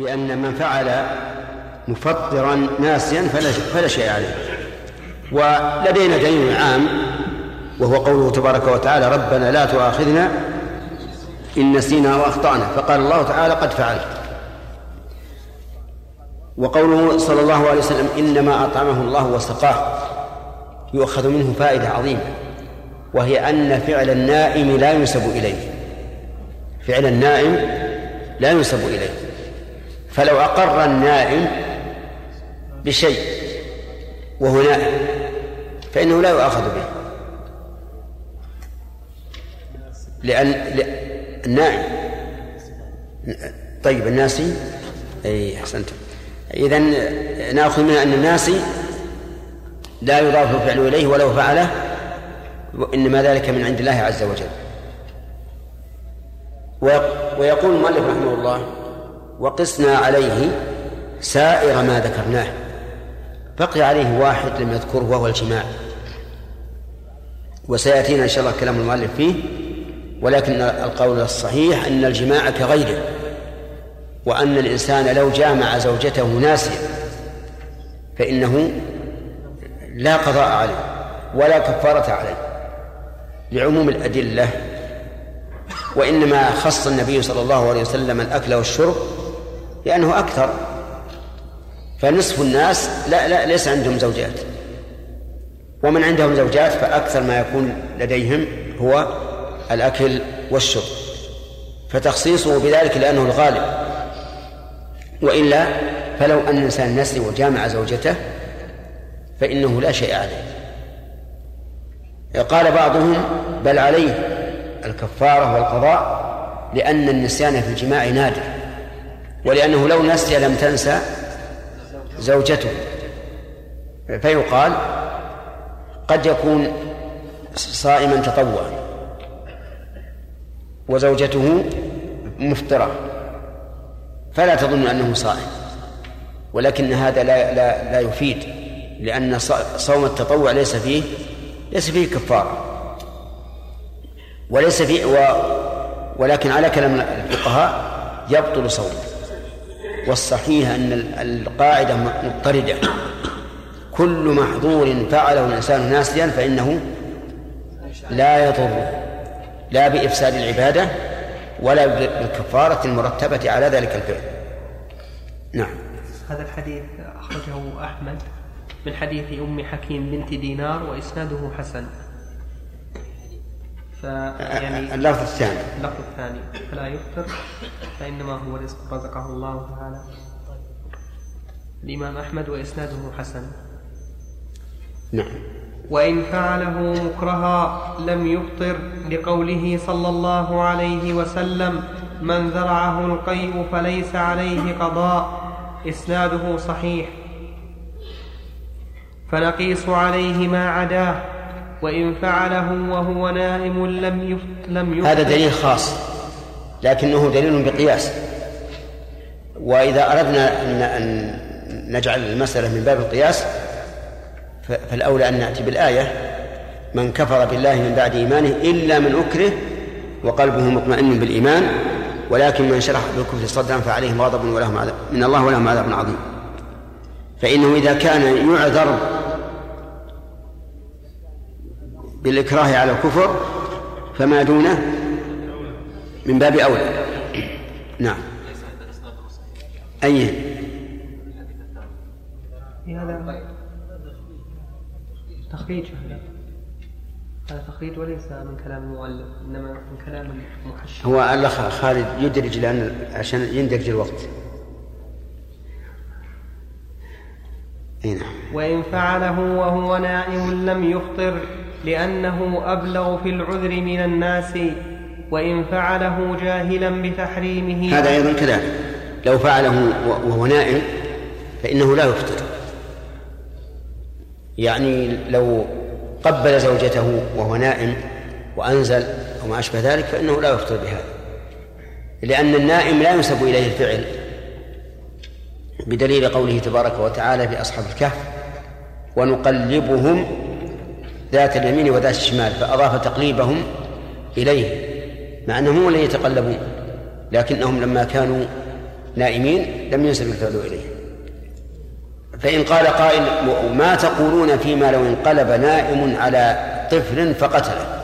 في أن من فعل مفطرا ناسيا فلا فلا شيء عليه. ولدينا دليل عام وهو قوله تبارك وتعالى ربنا لا تؤاخذنا إن نسينا وأخطأنا. فقال الله تعالى قد فعلت. وقوله صلى الله عليه وسلم إنما أطعمه الله وسقاه. يؤخذ منه فائدة عظيمة وهي أن فعل النائم لا ينسب إليه. فعل النائم لا ينسب إليه. فلو أقر النائم بشيء وهو نائم فإنه لا يؤاخذ به. لأن النائم طيب الناسي؟ أي أحسنت إذا نأخذ منها أن الناسي لا يضاف الفعل إليه ولو فعله إنما ذلك من عند الله عز وجل. ويقول المؤلف رحمه الله وقسنا عليه سائر ما ذكرناه. بقي عليه واحد لم يذكره وهو الجماع. وسيأتينا إن شاء الله كلام المؤلف فيه ولكن القول الصحيح أن الجماع كغيره وأن الإنسان لو جامع زوجته ناسيا فإنه لا قضاء عليه ولا كفارة عليه لعموم الأدلة وإنما خص النبي صلى الله عليه وسلم الأكل والشرب لأنه أكثر. فنصف الناس لا, لا ليس عندهم زوجات. ومن عندهم زوجات فأكثر ما يكون لديهم هو الأكل والشرب. فتخصيصه بذلك لأنه الغالب. وإلا فلو أن الإنسان نسي وجامع زوجته فإنه لا شيء عليه. قال بعضهم بل عليه الكفارة والقضاء لأن النسيان في الجماع نادر. ولأنه لو نسي لم تنسى زوجته. فيقال قد يكون صائما تطوعا. وزوجته مفطرة. فلا تظن أنه صائم. ولكن هذا لا لا لا يفيد. لأن صوم التطوع ليس فيه ليس فيه كفارة. وليس فيه و ولكن على كلام الفقهاء يبطل صومه. والصحيح أن القاعدة مضطردة. كل محظور فعله الإنسان ناسيا فإنه لا يضر لا بإفساد العبادة ولا بالكفارة المرتبة على ذلك الفعل. نعم. هذا الحديث أخرجه أحمد من حديث أم حكيم بنت دينار وإسناده حسن. فيعني اللفظ الثاني. اللفظ الثاني. فلا يفطر فإنما هو رزق رزقه الله تعالى. الإمام أحمد وإسناده حسن. نعم. وإن فعله مكرها لم يفطر لقوله صلى الله عليه وسلم من ذرعه القيء فليس عليه قضاء. إسناده صحيح. فنقيس عليه ما عداه. وإن فعله وهو نائم لم لم هذا دليل خاص لكنه دليل بقياس. وإذا أردنا أن نجعل المسألة من باب القياس فالأولى أن نأتي بالآية من كفر بالله من بعد إيمانه إلا من أكره وقلبه مطمئن بالإيمان ولكن من شرح بالكفر صدرا فعليهم غضب ولهم عذاب من الله ولهم عذاب عظيم. فإنه إذا كان يعذر بالإكراه على الكفر فما دونه من باب أولى. نعم. أي؟ هذا تخريج. هذا تخريج وليس من كلام المؤلف إنما من كلام المحشر هو الاخ خالد يدرج لأن عشان يندرج الوقت. نعم. وإن فعله وهو نائم لم يفطر. لأنه أبلغ في العذر من الناس وإن فعله جاهلا بتحريمه. هذا أيضا كذلك. لو فعله وهو نائم فإنه لا يفطر يعني لو قبل زوجته وهو نائم وأنزل أو ما أشبه ذلك فإنه لا يفطر بهذا. لأن النائم لا ينسب إليه الفعل بدليل قوله تبارك وتعالى في أصحاب الكهف ونقلبهم ذات اليمين وذات الشمال فأضاف تقليبهم إليه مع أنهم هم الذين يتقلبون لكنهم لما كانوا نائمين لم ينسب الفعل إليه. فإن قال قائل ما تقولون فيما لو انقلب نائم على طفل فقتله؟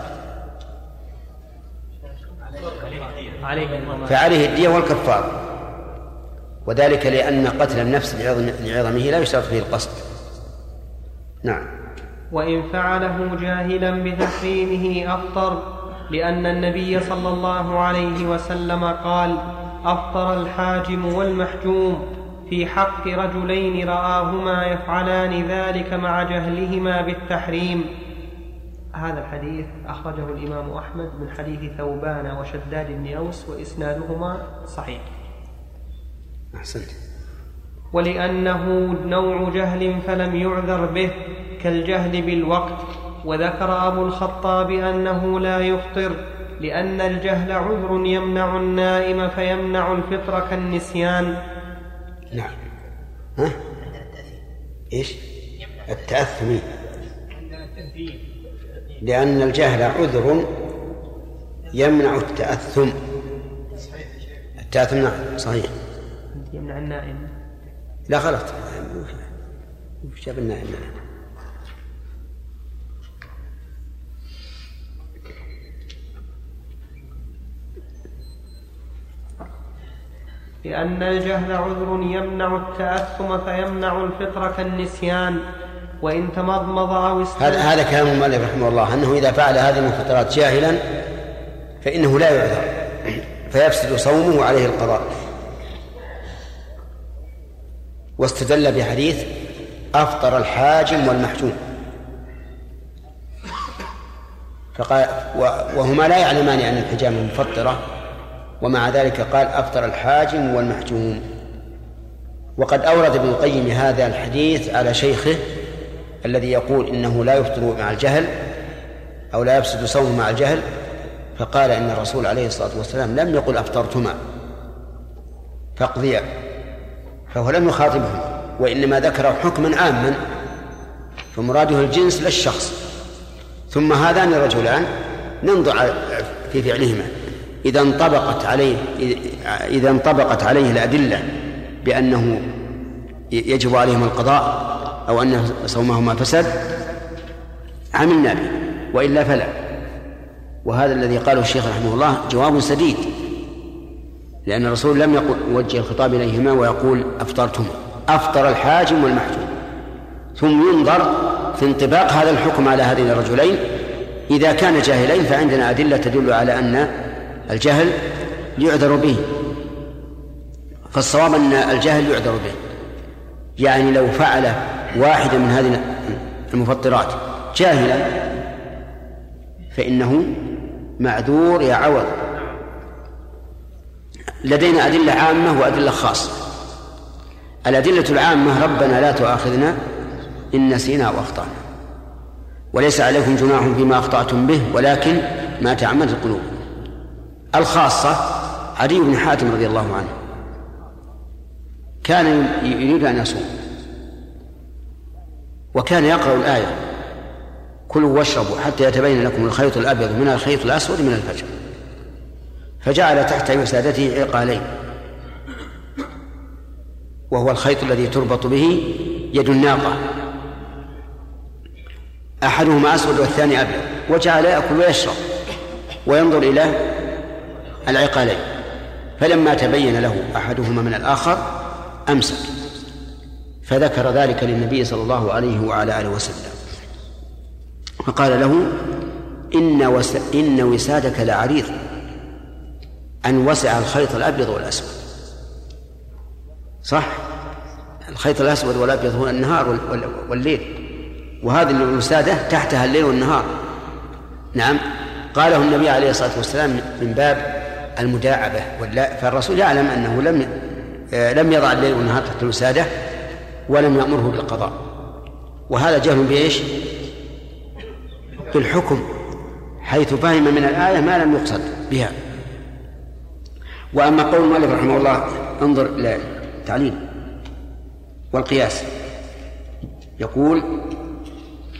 فعليه الدية والكفارة وذلك لأن قتل النفس لعظمه لا يشترط فيه القصد. نعم. وإن فعله جاهلا بتحريمه أفطر لأن النبي صلى الله عليه وسلم قال أفطر الحاجم والمحجوم في حق رجلين رآهما يفعلان ذلك مع جهلهما بالتحريم. هذا الحديث أخرجه الإمام أحمد من حديث ثوبان وشداد بن أوس وإسنادهما صحيح. أحسنت. ولأنه نوع جهل فلم يعذر به كالجهل بالوقت. وذكر أبو الخطاب أنه لا يفطر لأن الجهل عذر يمنع النائم فيمنع الفطر كالنسيان. نعم. ها؟ إيش؟ التأثم. لأن الجهل عذر يمنع التأثم. التأثم نعم صحيح. يمنع النائم. لا غلط. جاب النائم لأن الجهل عذر يمنع التأثم فيمنع الفطر كالنسيان وإن تمضمض أو هذا هذا كلام المؤلف رحمه الله أنه إذا فعل هذه المفطرات جاهلا فإنه لا يعذر فيفسد صومه وعليه القضاء. واستدل بحديث أفطر الحاجم والمحجوم. فقال وهما لا يعلمان أن الحجامة مفطرة ومع ذلك قال أفطر الحاجم والمحجوم. وقد أورد ابن القيم هذا الحديث على شيخه الذي يقول إنه لا يفطر مع الجهل أو لا يفسد صومه مع الجهل فقال إن الرسول عليه الصلاة والسلام لم يقل أفطرتما. فاقضيا. فهو لم يخاطبهم وإنما ذكر حكما عاما فمراده الجنس لا الشخص. ثم هذان الرجلان ننظر في فعلهما. إذا انطبقت عليه إذا انطبقت عليه الأدلة بأنه يجب عليهم القضاء أو أن صومهما فسد عملنا به وإلا فلا. وهذا الذي قاله الشيخ رحمه الله جواب سديد. لأن الرسول لم يقل يوجه الخطاب إليهما ويقول أفطرتما. أفطر الحاجم والمحجوم. ثم ينظر في انطباق هذا الحكم على هذين الرجلين. إذا كان جاهلين فعندنا أدلة تدل على أن الجهل يعذر به. فالصواب أن الجهل يعذر به. يعني لو فعل واحدة من هذه المفطرات جاهلا فإنه معذور يا عوض. لدينا أدلة عامة وأدلة خاصة. الأدلة العامة ربنا لا تؤاخذنا إن نسينا وأخطأنا وليس عليكم جناح فيما أخطأتم به ولكن ما تعمدت القلوب. الخاصة علي بن حاتم رضي الله عنه. كان يريد أن يصوم. وكان يقرأ الآية. كلوا واشربوا حتى يتبين لكم الخيط الأبيض من الخيط الأسود من الفجر. فجعل تحت وسادته عقالين. وهو الخيط الذي تربط به يد الناقة. أحدهما أسود والثاني أبيض. وجعل يأكل ويشرب وينظر إلى العقالين. فلما تبين له أحدهما من الآخر أمسك. فذكر ذلك للنبي صلى الله عليه وعلى آله وسلم. فقال له إن, وس... إن وسادك لعريض. أن وسع الخيط الأبيض والأسود. صح؟ الخيط الأسود والأبيض هو النهار والليل. وهذه الوسادة تحتها الليل والنهار. نعم. قاله النبي عليه الصلاة والسلام من باب المداعبة فالرسول يعلم أنه لم لم يضع الليل والنهار تحت الوسادة ولم يأمره بالقضاء. وهذا جهل بإيش؟ بالحكم حيث فهم من الآية ما لم يقصد بها. وأما قول المؤلف رحمه الله انظر إلى التعليل والقياس. يقول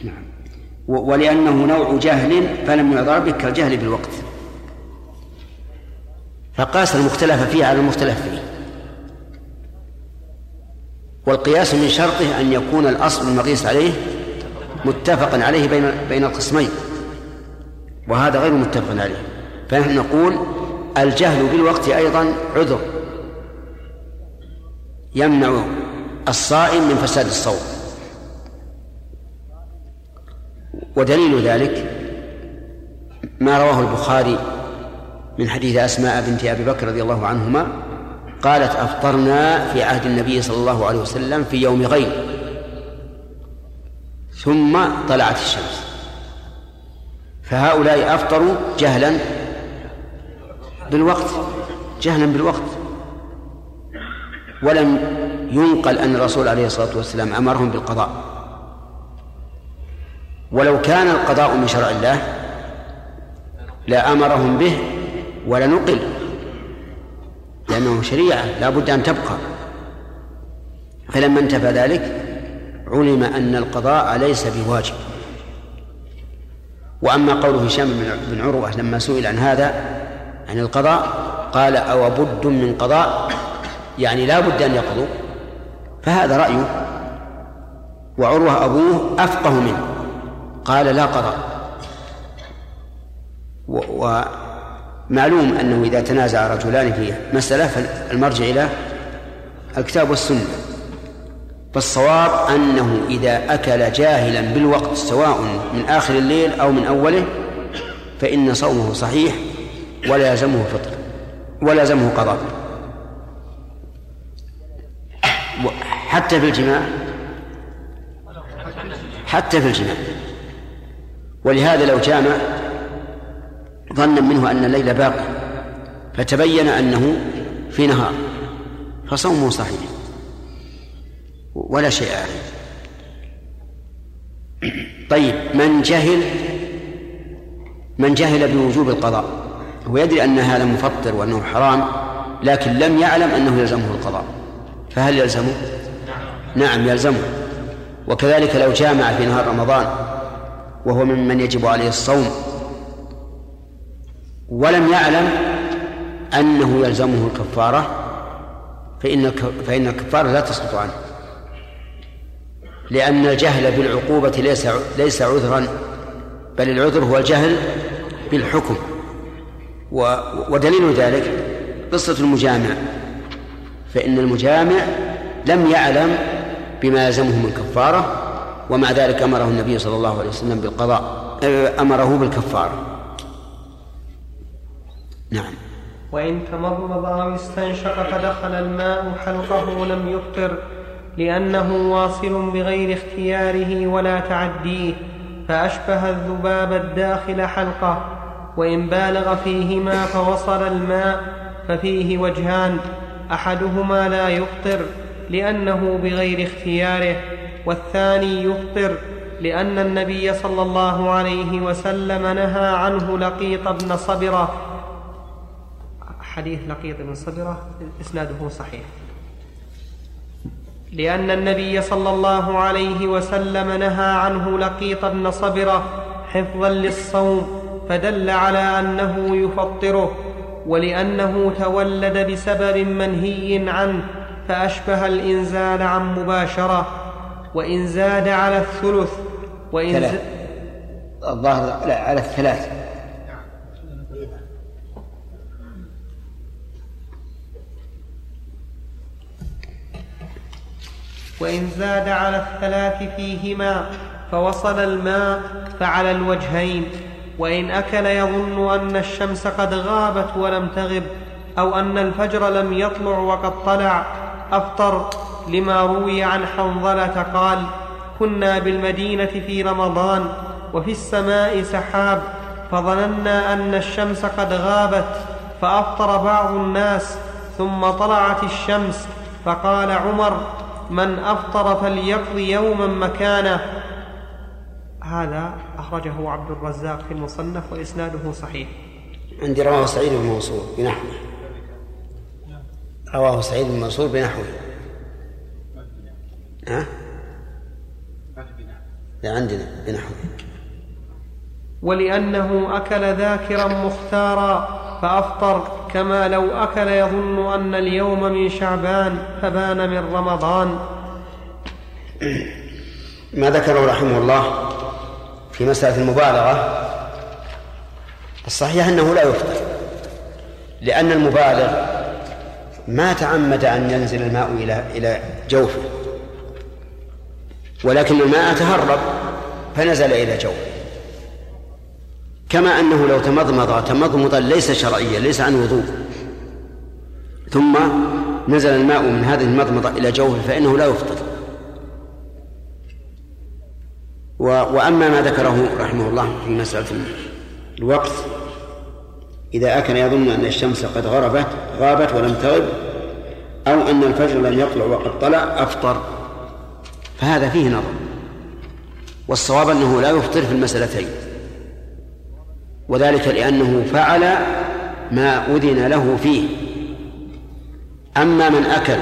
نعم. ولأنه نوع جهل فلم يعذر به كالجهل بالوقت. فقاس المختلف فيه على المختلف فيه. والقياس من شرطه أن يكون الأصل المقيس عليه متفقا عليه بين بين القسمين. وهذا غير متفق عليه. فنحن نقول الجهل بالوقت أيضا عذر. يمنع الصائم من فساد الصوم. ودليل ذلك ما رواه البخاري من حديث أسماء بنت أبي بكر رضي الله عنهما قالت أفطرنا في عهد النبي صلى الله عليه وسلم في يوم غيم ثم طلعت الشمس. فهؤلاء أفطروا جهلا بالوقت جهلا بالوقت. ولم ينقل أن الرسول عليه الصلاة والسلام أمرهم بالقضاء. ولو كان القضاء من شرع الله لأمرهم به ولنقل لأنه شريعة لا بد أن تبقى. فلما انتفى ذلك علم أن القضاء ليس بواجب. وأما قول هشام بن عروة لما سئل عن هذا عن القضاء قال أو بد من قضاء يعني لا بد أن يقضوا. فهذا رأيه وعروة أبوه أفقه منه. قال لا قضاء. ومعلوم أنه إذا تنازع رجلان في مسألة فالمرجع إلى الكتاب والسنة. فالصواب أنه إذا أكل جاهلا بالوقت سواء من آخر الليل أو من أوله فإن صومه صحيح. ولا يلزمه فطر ولا يلزمه قضاء. حتى في الجماع حتى في الجماع. ولهذا لو جامع ظنا منه أن الليل باقي فتبين أنه في نهار فصومه صحيح. ولا شيء عليه طيب من جهل من جهل بوجوب القضاء. هو يدري أن هذا مفطر وأنه حرام لكن لم يعلم أنه يلزمه القضاء. فهل يلزمه؟ نعم يلزمه. وكذلك لو جامع في نهار رمضان وهو ممن يجب عليه الصوم ولم يعلم أنه يلزمه الكفارة فإن فإن الكفارة لا تسقط عنه. لأن الجهل بالعقوبة ليس ليس عذرا بل العذر هو الجهل بالحكم. ودليل ذلك قصة المجامع. فإن المجامع لم يعلم بما يلزمه من كفارة ومع ذلك أمره النبي صلى الله عليه وسلم بالقضاء أمره بالكفارة. نعم. وإن تمضمض أو استنشق فدخل الماء حلقه لم يفطر لأنه واصل بغير اختياره ولا تعديه فأشبه الذباب الداخل حلقه وإن بالغ فيهما فوصل الماء ففيه وجهان أحدهما لا يفطر لأنه بغير اختياره والثاني يفطر لأن النبي صلى الله عليه وسلم نهى عنه لقيط بن صبرة. حديث لقيط بن صبرة إسناده صحيح. لأن النبي صلى الله عليه وسلم نهى عنه لقيط بن صبرة حفظا للصوم فدل على أنه يفطره ولأنه تولد بسبب منهي عنه فأشبه الإنزال عن مباشرة وإن زاد على الثلث وإن الظاهر لا على الثلاث. وإن زاد على الثلاث فيهما فوصل الماء فعلى الوجهين. وإن أكل يظن أن الشمس قد غابت ولم تغب أو أن الفجر لم يطلع وقد طلع أفطر لما روي عن حنظلة قال كنا بالمدينة في رمضان وفي السماء سحاب فظننا أن الشمس قد غابت فأفطر بعض الناس ثم طلعت الشمس فقال عمر من أفطر فليقضي يوما مكانه هذا أخرجه عبد الرزاق في المصنف وإسناده صحيح. عندي رواه سعيد بن منصور بنحوه. رواه سعيد بن منصور بنحوه. ها؟ لا عندنا بنحوه. ولأنه أكل ذاكرا مختارا فأفطر كما لو أكل يظن أن اليوم من شعبان فبان من رمضان. ما ذكره رحمه الله في مسألة المبالغة الصحيح أنه لا يفطر لأن المبالغ ما تعمد أن ينزل الماء إلى إلى جوفه ولكن الماء تهرب فنزل إلى جوفه. كما أنه لو تمضمض تمضمضا ليس شرعيا ليس عن وضوء. ثم نزل الماء من هذه المضمضة إلى جوفه فإنه لا يفطر. وأما ما ذكره رحمه الله في مسألة الوقت إذا أكل يظن أن الشمس قد غربت غابت ولم تغب أو أن الفجر لم يطلع وقد طلع أفطر. فهذا فيه نظر. والصواب أنه لا يفطر في المسألتين. وذلك لأنه فعل ما أذن له فيه. أما من أكل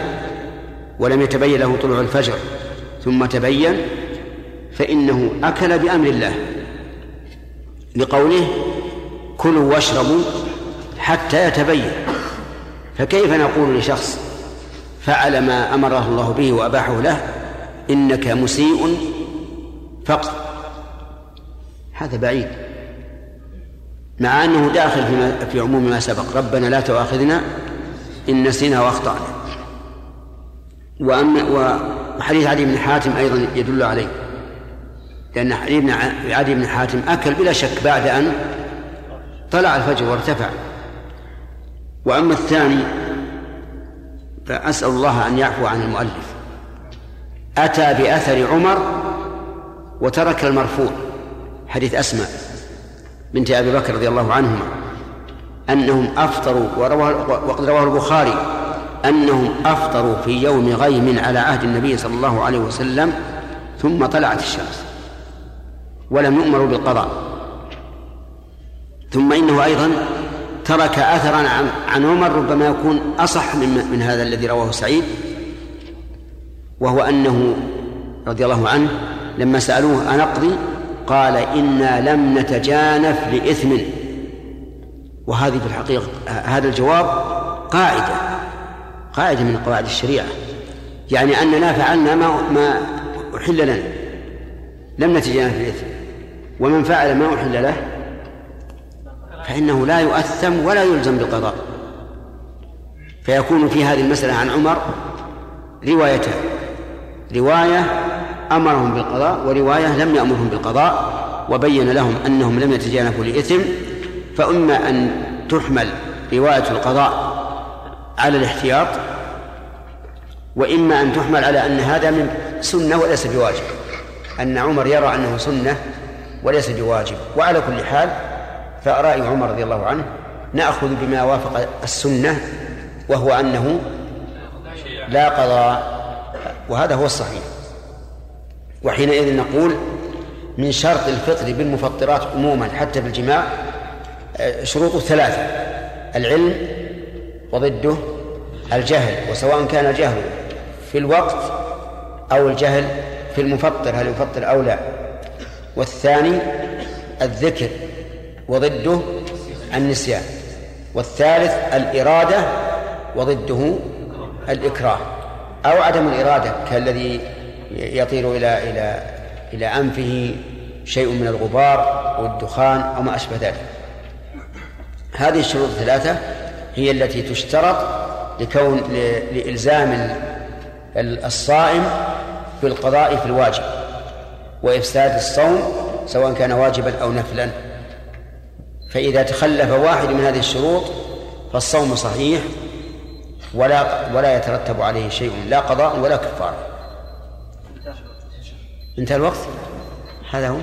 ولم يتبين له طلوع الفجر ثم تبين فإنه أكل بأمر الله. لقوله كلوا واشربوا حتى يتبين فكيف نقول لشخص فعل ما أمره الله به وأباحه له إنك مسيء فقط هذا بعيد. مع أنه داخل في, عموم ما سبق. ربنا لا تؤاخذنا إن نسينا وأخطأنا وحديث علي بن حاتم أيضا يدل عليه. لأن علي بن علي بن حاتم أكل بلا شك بعد أن طلع الفجر وارتفع. وأما الثاني فأسأل الله أن يعفو عن المؤلف. أتى بأثر عمر وترك المرفوع. حديث أسماء بنت أبي بكر رضي الله عنهما. أنهم أفطروا ورواه وقد رواه البخاري أنهم أفطروا في يوم غيم على عهد النبي صلى الله عليه وسلم ثم طلعت الشمس. ولم يؤمروا بالقضاء. ثم إنه أيضا ترك أثرا عن, عن عمر ربما يكون أصح من, من هذا الذي رواه سعيد وهو أنه رضي الله عنه لما سألوه أنقضي قال إنا لم نتجانف لإثم. وهذه في الحقيقة هذا الجواب قاعدة قاعدة من قواعد الشريعة. يعني أننا فعلنا ما ما أحل لنا. لم نتجانف الإثم ومن فعل ما أحل له فإنه لا يؤثم ولا يلزم بالقضاء. فيكون في هذه المسألة عن عمر روايتان رواية أمرهم بالقضاء ورواية لم يأمرهم بالقضاء وبين لهم أنهم لم يتجانفوا لإثم فإما أن تحمل رواية القضاء على الاحتياط وإما أن تحمل على أن هذا من سنة وليس بواجب أن عمر يرى أنه سنة وليس بواجب. وعلى كل حال فرأي عمر رضي الله عنه نأخذ بما وافق السنة وهو أنه لا قضاء وهذا هو الصحيح. وحينئذ نقول من شرط الفطر بالمفطرات عموما حتى بالجماع آه، شروط ثلاثة العلم وضده الجهل وسواء كان الجهل في الوقت أو الجهل في المفطر هل يفطر أو لا. والثاني الذكر وضده النسيان والثالث الإرادة وضده الإكراه. أو عدم الإرادة كالذي يطير إلى إلى إلى أنفه شيء من الغبار والدخان أو ما أشبه ذلك. هذه الشروط الثلاثة هي التي تشترط لكون لإلزام الصائم بالقضاء في الواجب. وإفساد الصوم سواء كان واجبا أو نفلا. فإذا تخلف واحد من هذه الشروط فالصوم صحيح ولا ولا يترتب عليه شيء لا قضاء ولا كفارة. انتهى الوقت؟ هذا هو.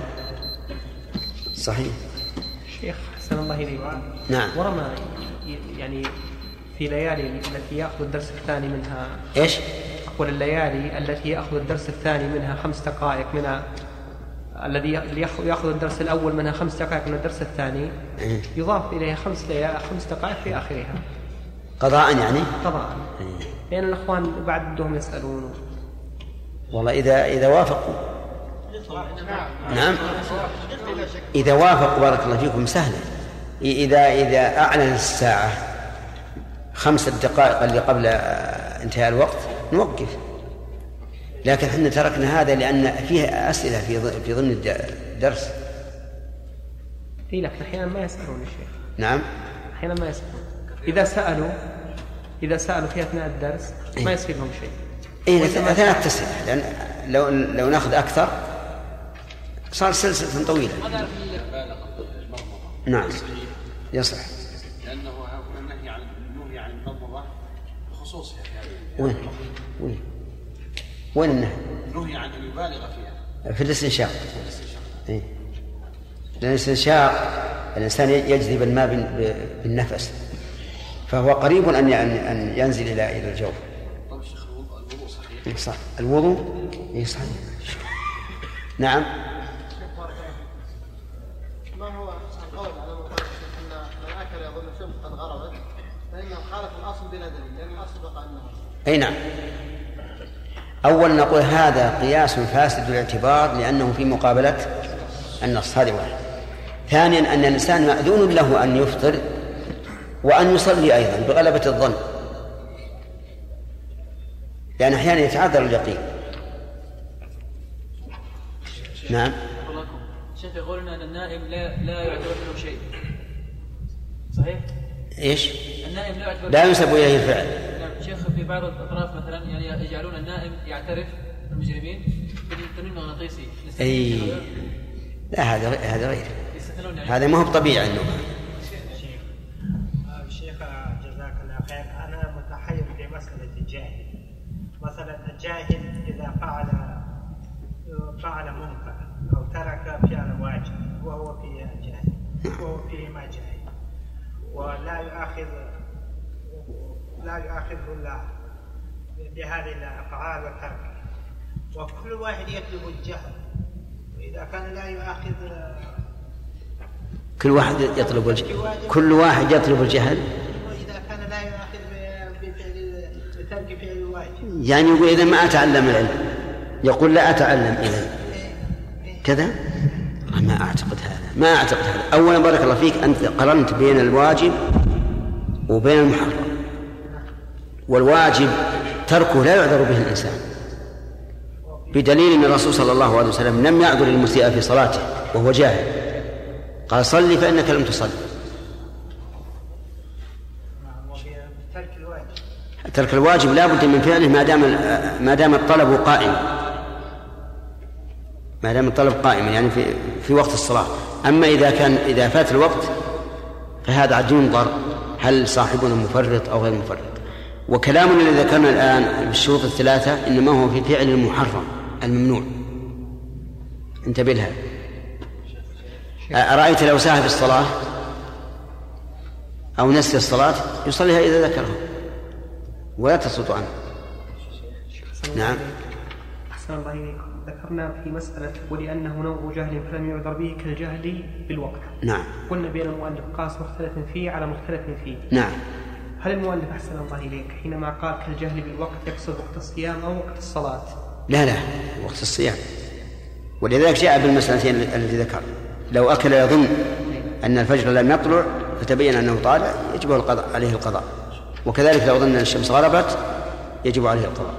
صحيح. شيخ حسن الله إليك. نعم. ورمى يعني في ليالي التي يأخذ الدرس الثاني منها إيش؟ أقول الليالي التي يأخذ الدرس الثاني منها خمس دقائق من الذي ياخذ الدرس الأول منها خمس دقائق من الدرس الثاني إيه. يضاف إليها خمس خمس دقائق في آخرها. قضاء يعني؟ قضاء. إيه. لأن الأخوان بعدهم يسألون. والله اذا إذا وافقوا. نعم. إذا وافقوا بارك الله فيكم سهلة. اذا إذا أعلن الساعة خمس دقائق اللي قبل انتهاء الوقت نوقف. لكن إحنا تركنا هذا لأن فيه أسئلة في في ضمن الدرس. إي لكن أحيانا ما يسألون الشيخ نعم. أحيانا ما يسألون. إذا سألوا إذا سألوا في أثناء الدرس ما إيه. يصير لهم شيء. اي أثناء التسعه لأن لو لو ناخذ أكثر صار سلسلة طويلة. نعم. يصح. لأنه هنا النهي عن النهي عن المضمضه بخصوصها في هذه. وين؟ وين؟ وين النهي؟ نهي عن ان يبالغ فيها. في الاستنشاق. إيه؟ لأن الاستنشاق الإنسان يجذب الماء بالنفس. فهو قريب أن أن ينزل إلى إلى الجوف. طيب الشيخ الوضوء صحيح؟ إيه، صح. الوضوء؟ اي صحيح. نعم. ما هو القول على إن من اكل يظن الشمس قد غربت فإنه خالف الأصل بلا دليل لأن الأصل بقى انه أي نعم. أول نقول هذا قياس فاسد الاعتبار لأنه في مقابلة النص هذه واحد. ثانيا أن الإنسان مأذون له أن يفطر وأن يصلي أيضا بغلبة الظن. لأن أحيانا يتعذر اليقين. نعم. الشيخ يقول إن النائم لا لا يعتبر منه شيء. صحيح؟ إيش؟ النائم لا يعتبر لا ينسب إليه الفعل. شيخ في بعض الأطراف مثلا يعني يجعلون النائم يعترف المجرمين بالتنويم المغناطيسي أي. لا هذا هذا غير. يعني. هذا ما هو بطبيعي عنده شيخ جزاك الله خير. أنا متحير في مساله الجاهل. مثلا الجاهل إذا فعل فعل منكر أو ترك فعل واجب وهو فيه جاهل وهو فيه ما جاهل ولا يؤاخذ لا يؤاخذه الله بهذه الأفعال وتركه وكل واحد يطلب الجهل. وإذا كان لا يؤاخذ كل واحد يطلب الجهل كل واحد يطلب الجهل. وإذا كان لا يؤاخذ بفعل بترك فعل الواجب. يعني يقول إذا ما أتعلم العلم. يقول لا أتعلم اذا كذا؟ ما أعتقد هذا. ما أعتقد هذا. اولا بارك الله فيك أنت قرنت بين الواجب وبين المحرم. والواجب تركه لا يعذر به الإنسان. بدليل أن الرسول صلى الله عليه وسلم لم يعذر المسيء في صلاته وهو جاهل. قال صلي فإنك لم تصلي ترك الواجب لا بد من فعله ما دام ما دام الطلب قائما ما دام الطلب قائما يعني في في وقت الصلاة. أما إذا كان إذا فات الوقت فهذا عاد ينظر هل صاحبنا مفرط أو غير مفرط. وكلامنا الذي ذكرنا الآن بالشروط الثلاثة إنما هو في فعل المحرم الممنوع. انتبه لها. أرأيت لو ساهى في الصلاة؟ أو نسي الصلاة؟ يصليها إذا ذكرها ولا تسقط عنه. نعم. أحسن الله إليكم ذكرنا في مسألة ولأنه نوع جهل فلم يعذر به كالجهل بالوقت. نعم. قلنا بأن المؤلف قاس مختلف فيه على مختلف فيه. نعم. هل المؤلف أحسن الله إليك حينما قال كالجهل بالوقت يقصد وقت الصيام أو وقت الصلاة؟ لا لا وقت الصيام. ولذلك جاء بالمسألتين التي ذكر. لو أكل يظن أن الفجر لم يطلع فتبين أنه طالع يجب القضاء عليه القضاء. وكذلك لو ظن أن الشمس غربت يجب عليه القضاء.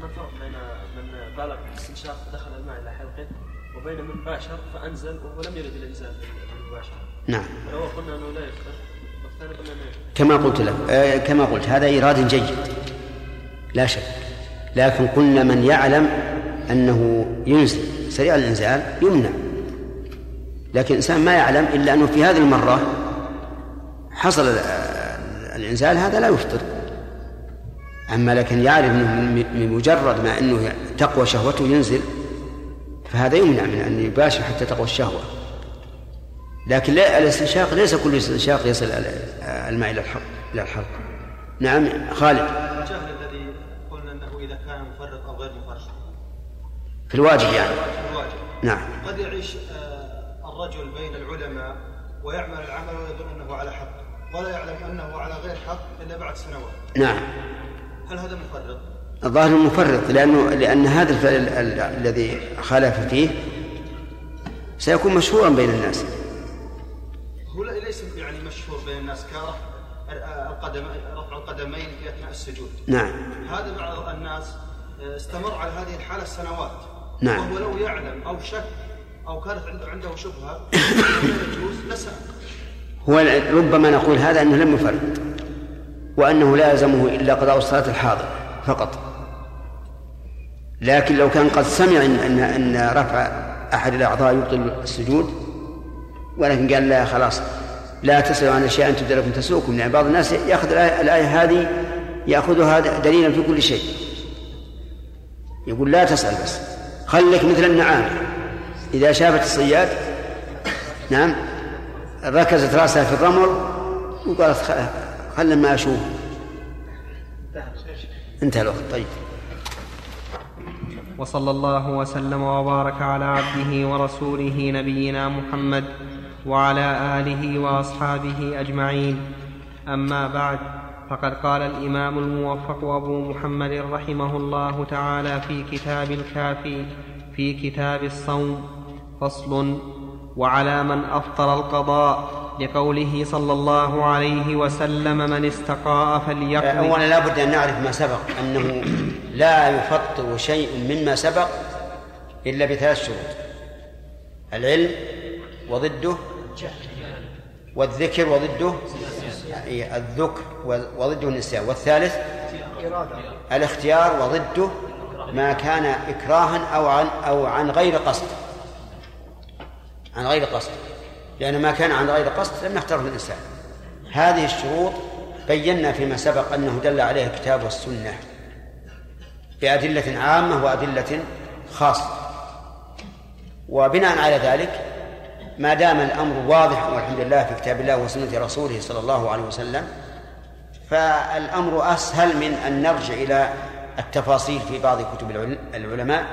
ما الفرق بين من بالغ في الاستنشاق دخل الماء إلى حلقه وبين من باشر فأنزل ولم يرد الإنزال. بالمباشره نعم. ولو قلنا أنه لا يفطر كما قلت لك. آه كما قلت. هذا إيراد جيد. لا شك. لكن قلنا من يعلم أنه ينزل. سريع الإنزال يمنع. لكن الإنسان ما يعلم إلا أنه في هذه المرة حصل الإنزال هذا لا يفطر. أما لكن يعرف أنه بمجرد ما أنه تقوى شهوته ينزل فهذا يمنع من أن يباشر حتى تقوى الشهوة. لكن لا الاستنشاق ليس كل استنشاق يصل الماء إلى الحلق إلى الحلق نعم خالد. الجهل الذي قلنا أنه إذا كان مفرط أو غير مفرط. في الواجب يعني. في الواجب. نعم. قد يعيش آه، الرجل بين العلماء ويعمل العمل ويظن أنه على حق ولا يعلم أنه على غير حق إلا بعد سنوات. نعم. هل هذا مفرط؟ الظاهر مفرط لأنه لأن هذا الفعل ال- ال- الذي خالف فيه سيكون مشهورا بين الناس. هو ليس يعني مشهور بين الناس كرفع القدم رفع القدمين في أثناء السجود. نعم. هذا بعض الناس آه، استمر على هذه الحالة سنوات. نعم. وهو لو يعلم أو شك أو كانت عنده لا يجوز لسأل هو ربما نقول هذا أنه لم يفرد وأنه لا يلزمه إلا قضاء الصلاة الحاضر فقط. لكن لو كان قد سمع أن, أن رفع أحد الأعضاء يبطل السجود ولكن قال لا خلاص. لا تسألوا عن أشياء أن تبدأ لكم يعني بعض الناس يأخذ الآية, الآية هذه يأخذها دليلا في كل شيء. يقول لا تسأل بس. خليك مثل النعام. إذا شافت الصياد نعم ركزت رأسها في الرمل وقالت خل ما أشوف. انتهى الوقت. طيب. وصلى الله وسلم وبارك على عبده ورسوله نبينا محمد وعلى آله وأصحابه أجمعين. أما بعد فقد قال الإمام الموفق أبو محمد رحمه الله تعالى في كتاب الكافي في كتاب الصوم فصل وعلى من أفطر القضاء لقوله صلى الله عليه وسلم من استقاء فليقضي أولا لا بد أن نعرف ما سبق أنه لا يفطر شيء مما سبق إلا بثلاث شروط العلم وضده والذكر وضده الذكر وضده النسيان. والثالث الاختيار وضده ما كان إكراها أو عن أو عن غير قصد. عن غير قصد. لأن ما كان عن غير قصد لم يختاره الإنسان. هذه الشروط بينا فيما سبق أنه دل عليها الكتاب والسنة بأدلة عامة وأدلة خاصة. وبناء على ذلك ما دام الأمر واضح والحمد لله في كتاب الله وسنة رسوله صلى الله عليه وسلم فالأمر أسهل من أن نرجع إلى التفاصيل في بعض كتب العل- العلماء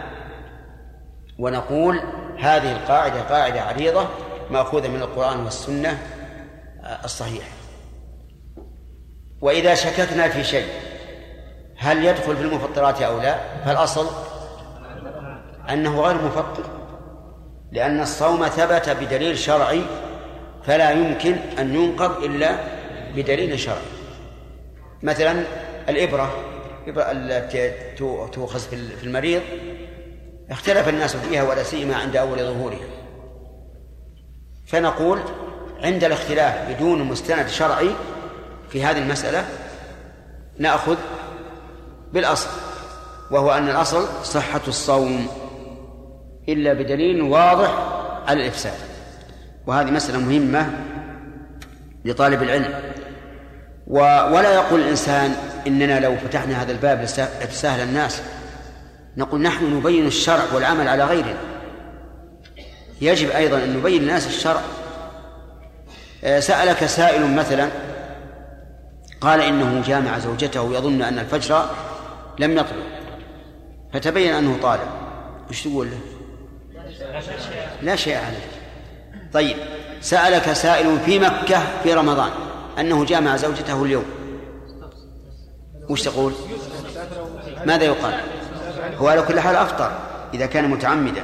ونقول هذه القاعدة قاعدة عريضة مأخوذة من القرآن والسنة آه، الصحيحة. وإذا شككنا في شيء هل يدخل في المفطرات أو لا؟ فالأصل أنه غير مفطر. لأن الصوم ثبت بدليل شرعي فلا يمكن أن ينقض إلا بدليل شرعي. مثلا الإبرة الإبرة التي تؤخذ في المريض اختلف الناس فيها ولا سيما عند أول ظهورها. فنقول عند الاختلاف بدون مستند شرعي في هذه المسألة نأخذ بالأصل وهو أن الأصل صحة الصوم. إلا بدليل واضح على الإفساد. وهذه مسألة مهمة لطالب العلم. و ولا يقول الإنسان إننا لو فتحنا هذا الباب لسهل الناس. نقول نحن نبين الشرع والعمل على غيره يجب أيضا أن نبين الناس الشرع. آه، سألك سائل مثلا قال إنه جامع زوجته يظن أن الفجر لم يطلع. فتبين أنه طالب. وش تقول له؟ لا شيء عليه. طيب سألك سائل في مكة في رمضان أنه جامع زوجته اليوم. وش تقول؟ ماذا يقال؟ هو على كل حال أفطر إذا كان متعمدا.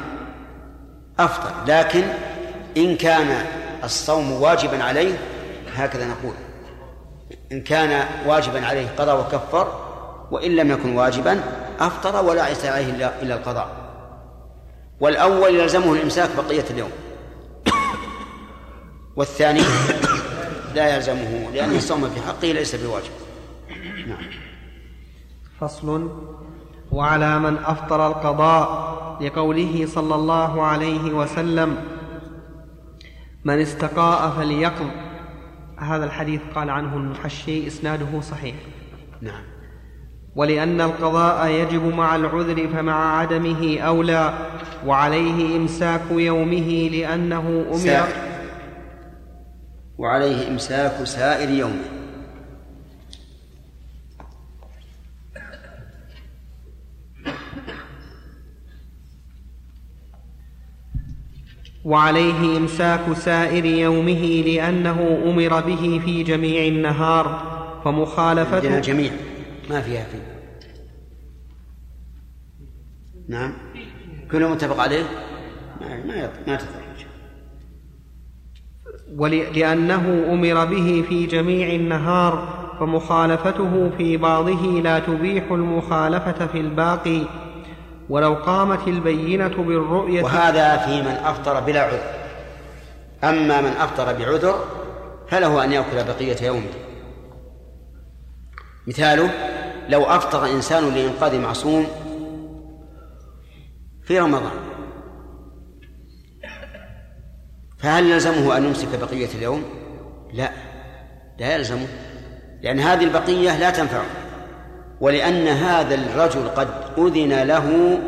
أفطر لكن إن كان الصوم واجبا عليه هكذا نقول. إن كان واجبا عليه قضى وكفر وإن لم يكن واجبا أفطر ولا ليس عليه إلا القضاء. والأول يلزمه الإمساك بقية اليوم. والثاني لا يلزمه لأن الصوم في حقه ليس بواجب. نعم. فصل. وعلى من أفطر القضاء لقوله صلى الله عليه وسلم من استقاء فليقض. هذا الحديث قال عنه المحشي إسناده صحيح. نعم. ولأن القضاء يجب مع العذر فمع عدمه أولى وعليه إمساك يومه لأنه أمر. سائر وعليه إمساك سائر يومه. وعليه إمساك سائر يومه لأنه أمر به في جميع النهار فمخالفته الجميع ما فيها في نعم. كله متفق عليه؟ ما ما ما تخرج ول- لأنه أمر به في جميع النهار فمخالفته في بعضه لا تبيح المخالفة في الباقي. ولو قامت البينة بالرؤية وهذا في من أفطر بلا عذر. أما من أفطر بعذر فله أن يأكل بقية يومه. مثاله لو أفطر إنسان لإنقاذ معصوم في رمضان فهل يلزمه أن يمسك بقية اليوم؟ لا لا يلزمه لأن هذه البقية لا تنفعه ولأن هذا الرجل قد أذن له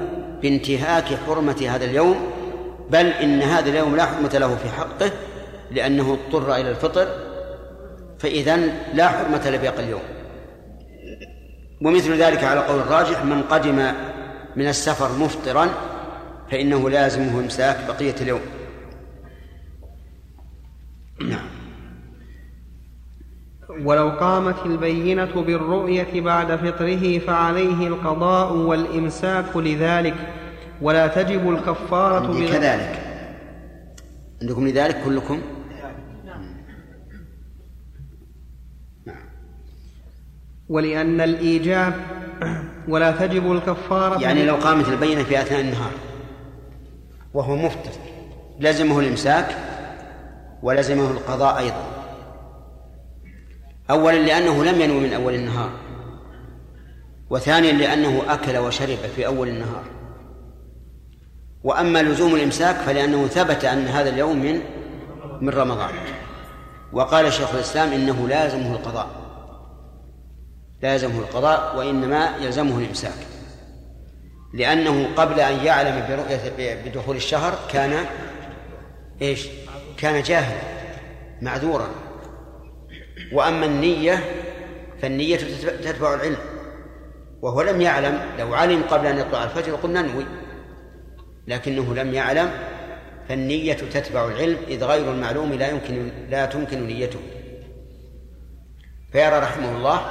بانتهاك حرمة هذا اليوم بل إن هذا اليوم لا حرمة له في حقه لأنه اضطر إلى الفطر فإذا لا حرمة لباقي اليوم ومثل ذلك على قول الراجح من قدم من السفر مفطرا فإنه لازمه إمساك بقية اليوم. نعم. ولو قامت البينة بالرؤية بعد فطره فعليه القضاء والإمساك لذلك ولا تجب الكفارة كذلك. عندكم لذلك كلكم؟ ولأن الإيجاب ولا تجب الكفارة يعني لو قامت البينة في أثناء النهار وهو مفطر لزمه الإمساك ولزمه القضاء أيضا. أولا لأنه لم ينوي من أول النهار وثانيا لأنه أكل وشرب في أول النهار. وأما لزوم الإمساك فلأنه ثبت أن هذا اليوم من من رمضان. وقال شيخ الإسلام إنه لازمه القضاء. لازمه القضاء وإنما يلزمه الإمساك. لأنه قبل أن يعلم برؤية بدخول الشهر كان إيش؟ كان جاهلا معذورا. وأما النية فالنية تتبع العلم. وهو لم يعلم لو علم قبل أن يطلع الفجر قلنا ننوي لكنه لم يعلم فالنية تتبع العلم إذ غير المعلوم لا يمكن لا تمكن نيته. فيرى رحمه الله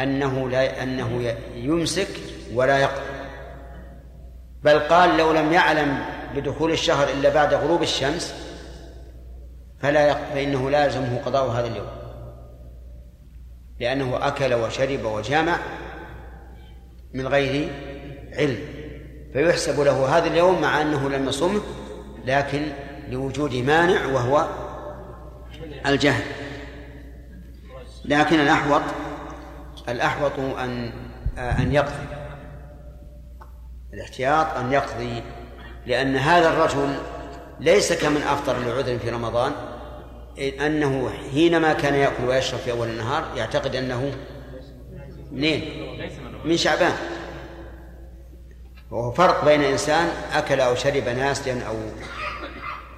أنه لا أنه يمسك ولا يقضي بل قال لو لم يعلم بدخول الشهر إلا بعد غروب الشمس فلا يق... فإنه لازمه قضاء هذا اليوم. لأنه أكل وشرب وجامع من غير علم. فيحسب له هذا اليوم مع أنه لم يصمه لكن لوجود مانع وهو الجهل. لكن الأحوط الأحوط أن أن يقضي الاحتياط أن يقضي لأن هذا الرجل ليس كمن أفطر لعذر في رمضان أنه حينما كان يأكل ويشرب في أول النهار يعتقد أنه منين؟ من شعبان وهو فرق بين إنسان أكل أو شرب ناسيا أو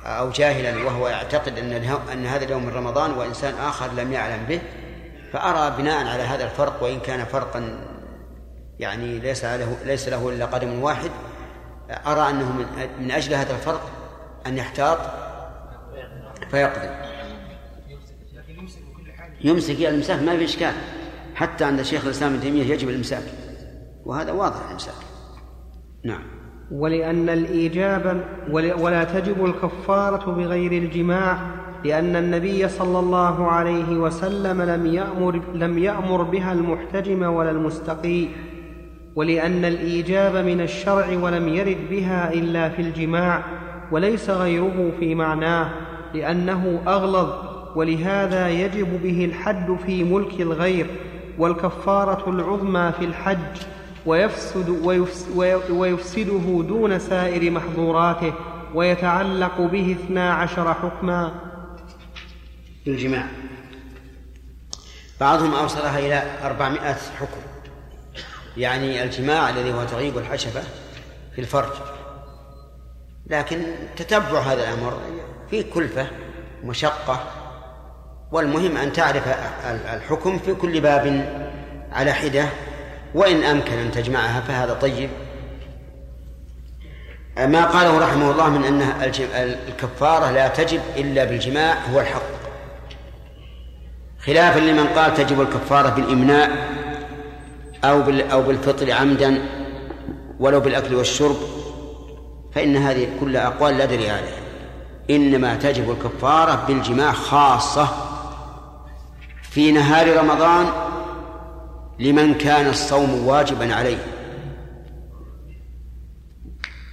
أو جاهلا وهو يعتقد أن أن هذا اليوم من رمضان وإنسان آخر لم يعلم به فأرى بناء على هذا الفرق وإن كان فرقا يعني ليس له ليس له إلا قدم واحد أرى أنه من من أجل هذا الفرق أن يحتاط فيقضي. يمسك الإمساك ما في إشكال. حتى عند شيخ الإسلام ابن تيمية يجب الإمساك وهذا واضح الإمساك. نعم. ولأن الإيجاب ولا تجب الكفارة بغير الجماع لأن النبي صلى الله عليه وسلم لم يأمر, لم يأمر بها المحتجم ولا المستقي ولأن الإيجاب من الشرع ولم يرد بها إلا في الجماع وليس غيره في معناه لأنه أغلظ ولهذا يجب به الحد في ملك الغير والكفارة العظمى في الحج ويفسد ويفسده دون سائر محظوراته ويتعلق به اثنا عشر حكما. في الجماع بعضهم أوصلها إلى أربعمائة حكم. يعني الجماع الذي هو تغيب الحشفة في الفرج. لكن تتبع هذا الأمر. فيه كلفة مشقة. والمهم أن تعرف الحكم في كل باب على حدة. وإن أمكن أن تجمعها فهذا طيب. ما قاله رحمه الله من أن الكفارة لا تجب إلا بالجماع هو الحق. خلافا لمن قال تجب الكفارة بالإمناء أو أو بالفطر عمدا ولو بالأكل والشرب فإن هذه كل أقوال لا دليل عليها. إنما تجب الكفارة بالجماع خاصة في نهار رمضان لمن كان الصوم واجبا عليه.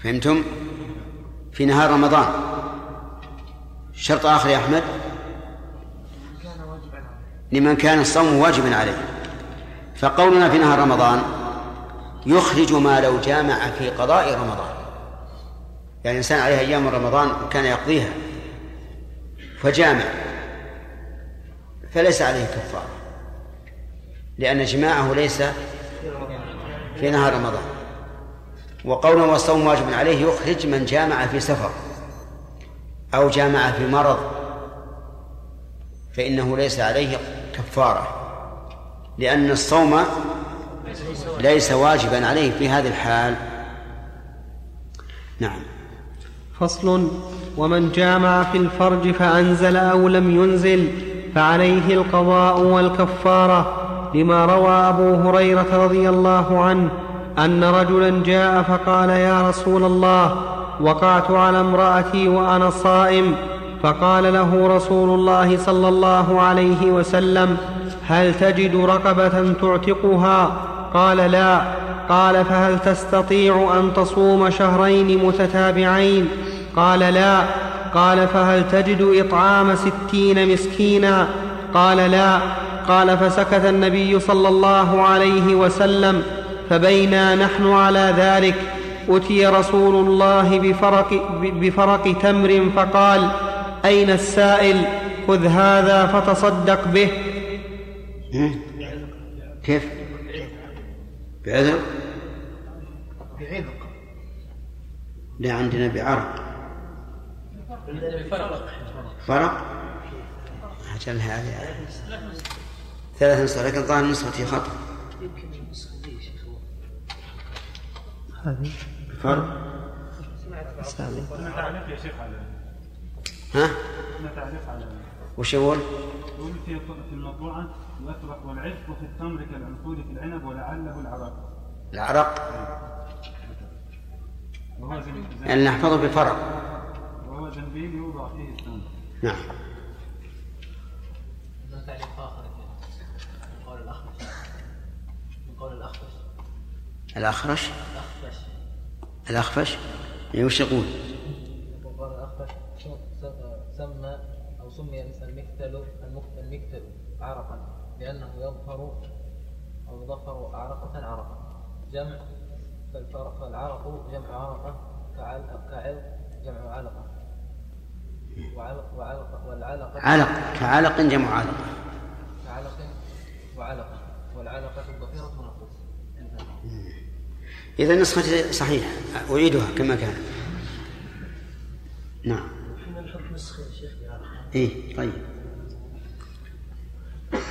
فهمتم؟ في نهار رمضان. شرط آخر يا أحمد؟ لمن كان الصوم واجبا عليه. فقولنا في نهار رمضان يخرج ما لو جامع في قضاء رمضان. يعني الإنسان عليه أيام رمضان كان يقضيها فجامع. فليس عليه كفارة لأن جماعة ليس في نهار رمضان. وقوله والصوم واجب عليه يخرج من جامع في سفر أو جامع في مرض فإنه ليس عليه كفارة لأن الصوم ليس واجبا عليه في هذه الحال. نعم. فصل ومن جامع في الفرج فأنزل أو لم ينزل فعليه القضاء والكفارة لما روى أبو هريرة رضي الله عنه أن رجلا جاء فقال يا رسول الله وقعت على امرأتي وأنا صائم فقال له رسول الله صلى الله عليه وسلم هل تجد رقبة تعتقها؟ قال لا. قال فهل تستطيع أن تصوم شهرين متتابعين؟ قال لا. قال فهل تجد إطعام ستين مسكينا؟ قال لا. قال فسكت النبي صلى الله عليه وسلم فبينا نحن على ذلك. أتي رسول الله بفرق, بفرق تمر فقال أين السائل؟ خذ هذا فتصدق به. كيف؟ بعذر؟ بعذق لا عندنا بعرق. فرق؟ أجل هذه ثلاث نسخ لكن ظاهر نسختي خطأ هذه. فرق؟ ها؟ وش يقول؟ يقول في في المطبوعة الأسرق والعشق وفي التمر كالعنقود في العنب ولعله العراق العرق؟ زن- يعني نحفظه بفرق وهو زنبيل يوضع فيه التمر. نعم. عندنا تعليق آخر من قول الأخفش من قول الأخفش الأخرش؟ الأخفش الأخفش؟ يعني وش يقول؟ وقال الأخفش سم- سم- سمى أو سمي المكتل المك- المكتل عرقا لأنه يظهر أو يظفر أعرقة عرقا. جمع فالعرق جمع عرقة كعل- كعلق جمع علقة. وعلق وعلق والعلقة علق كعلق جمع علقة. كعلق وعلقة. والعلقة الضفيرة من الخبز إذا نسختي صحيحة أعيدها كما كان. نعم. إيه طيب.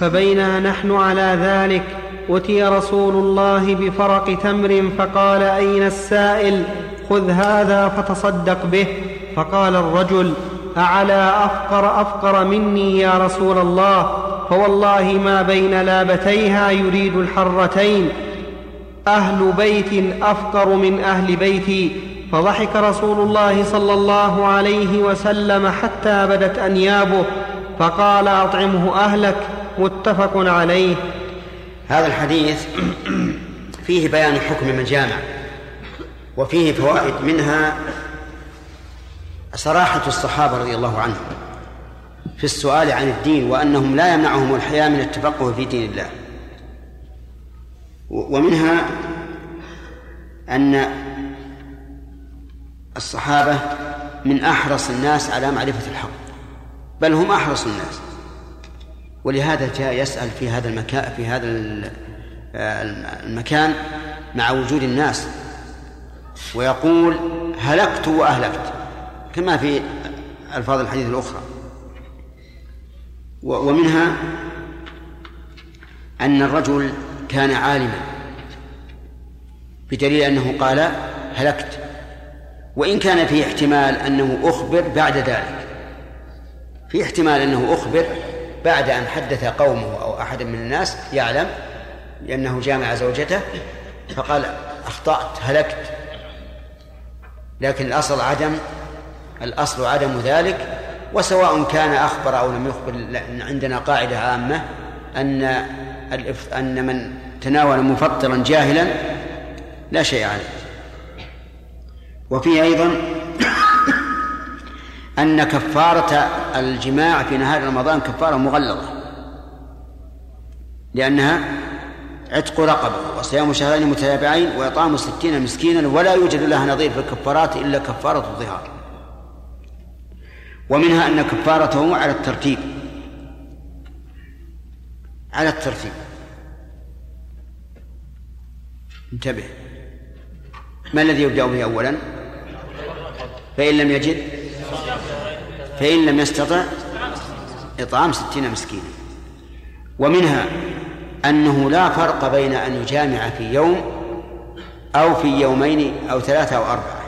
فبينا نحن على ذلك أتي رسول الله بفرق تمر فقال أين السائل؟ خذ هذا فتصدق به. فقال الرجل أعلى أفقر أفقر مني يا رسول الله؟ فوالله ما بين لابتيها يريد الحرتين. أهل بيت أفقر من أهل بيتي فضحك رسول الله صلى الله عليه وسلم حتى بدت أنيابه فقال أطعمه أهلك. متفق عليه. هذا الحديث فيه بيان حكم من جامع وفيه فوائد منها صراحة الصحابة رضي الله عنهم في السؤال عن الدين وأنهم لا يمنعهم الحياة من التفقه في دين الله. ومنها أن الصحابة من أحرص الناس على معرفة الحق بل هم أحرص الناس. ولهذا جاء يسأل في هذا المكان في هذا ال- المكان مع وجود الناس ويقول هلكت وأهلكت كما في ألفاظ الحديث الأخرى. ومنها أن الرجل كان عالما بدليل أنه قال هلكت وإن كان في احتمال أنه أخبر بعد ذلك. في احتمال أنه أخبر بعد أن حدث قومه أو أحد من الناس يعلم لأنه جامع زوجته فقال أخطأت هلكت. لكن الأصل عدم الأصل عدم ذلك وسواء كان أخبر أو لم يخبر عندنا قاعدة عامة أن أن من تناول مفطرا جاهلا لا شيء عليه. وفيه أيضا أن كفارة الجماع في نهار رمضان كفارة مغلظة لأنها عتق رقبة وصيام شهرين متتابعين وإطعام ستين مسكينا ولا يوجد لها نظير في الكفارات إلا كفارة الظهار. ومنها أن كفارته على الترتيب على الترتيب. انتبه ما الذي يبدأ به أولا؟ فإن لم يجد فإن لم يستطع إطعام ستين مسكينا. ومنها أنه لا فرق بين أن يجامع في يوم أو في يومين أو ثلاثة أو أربعة.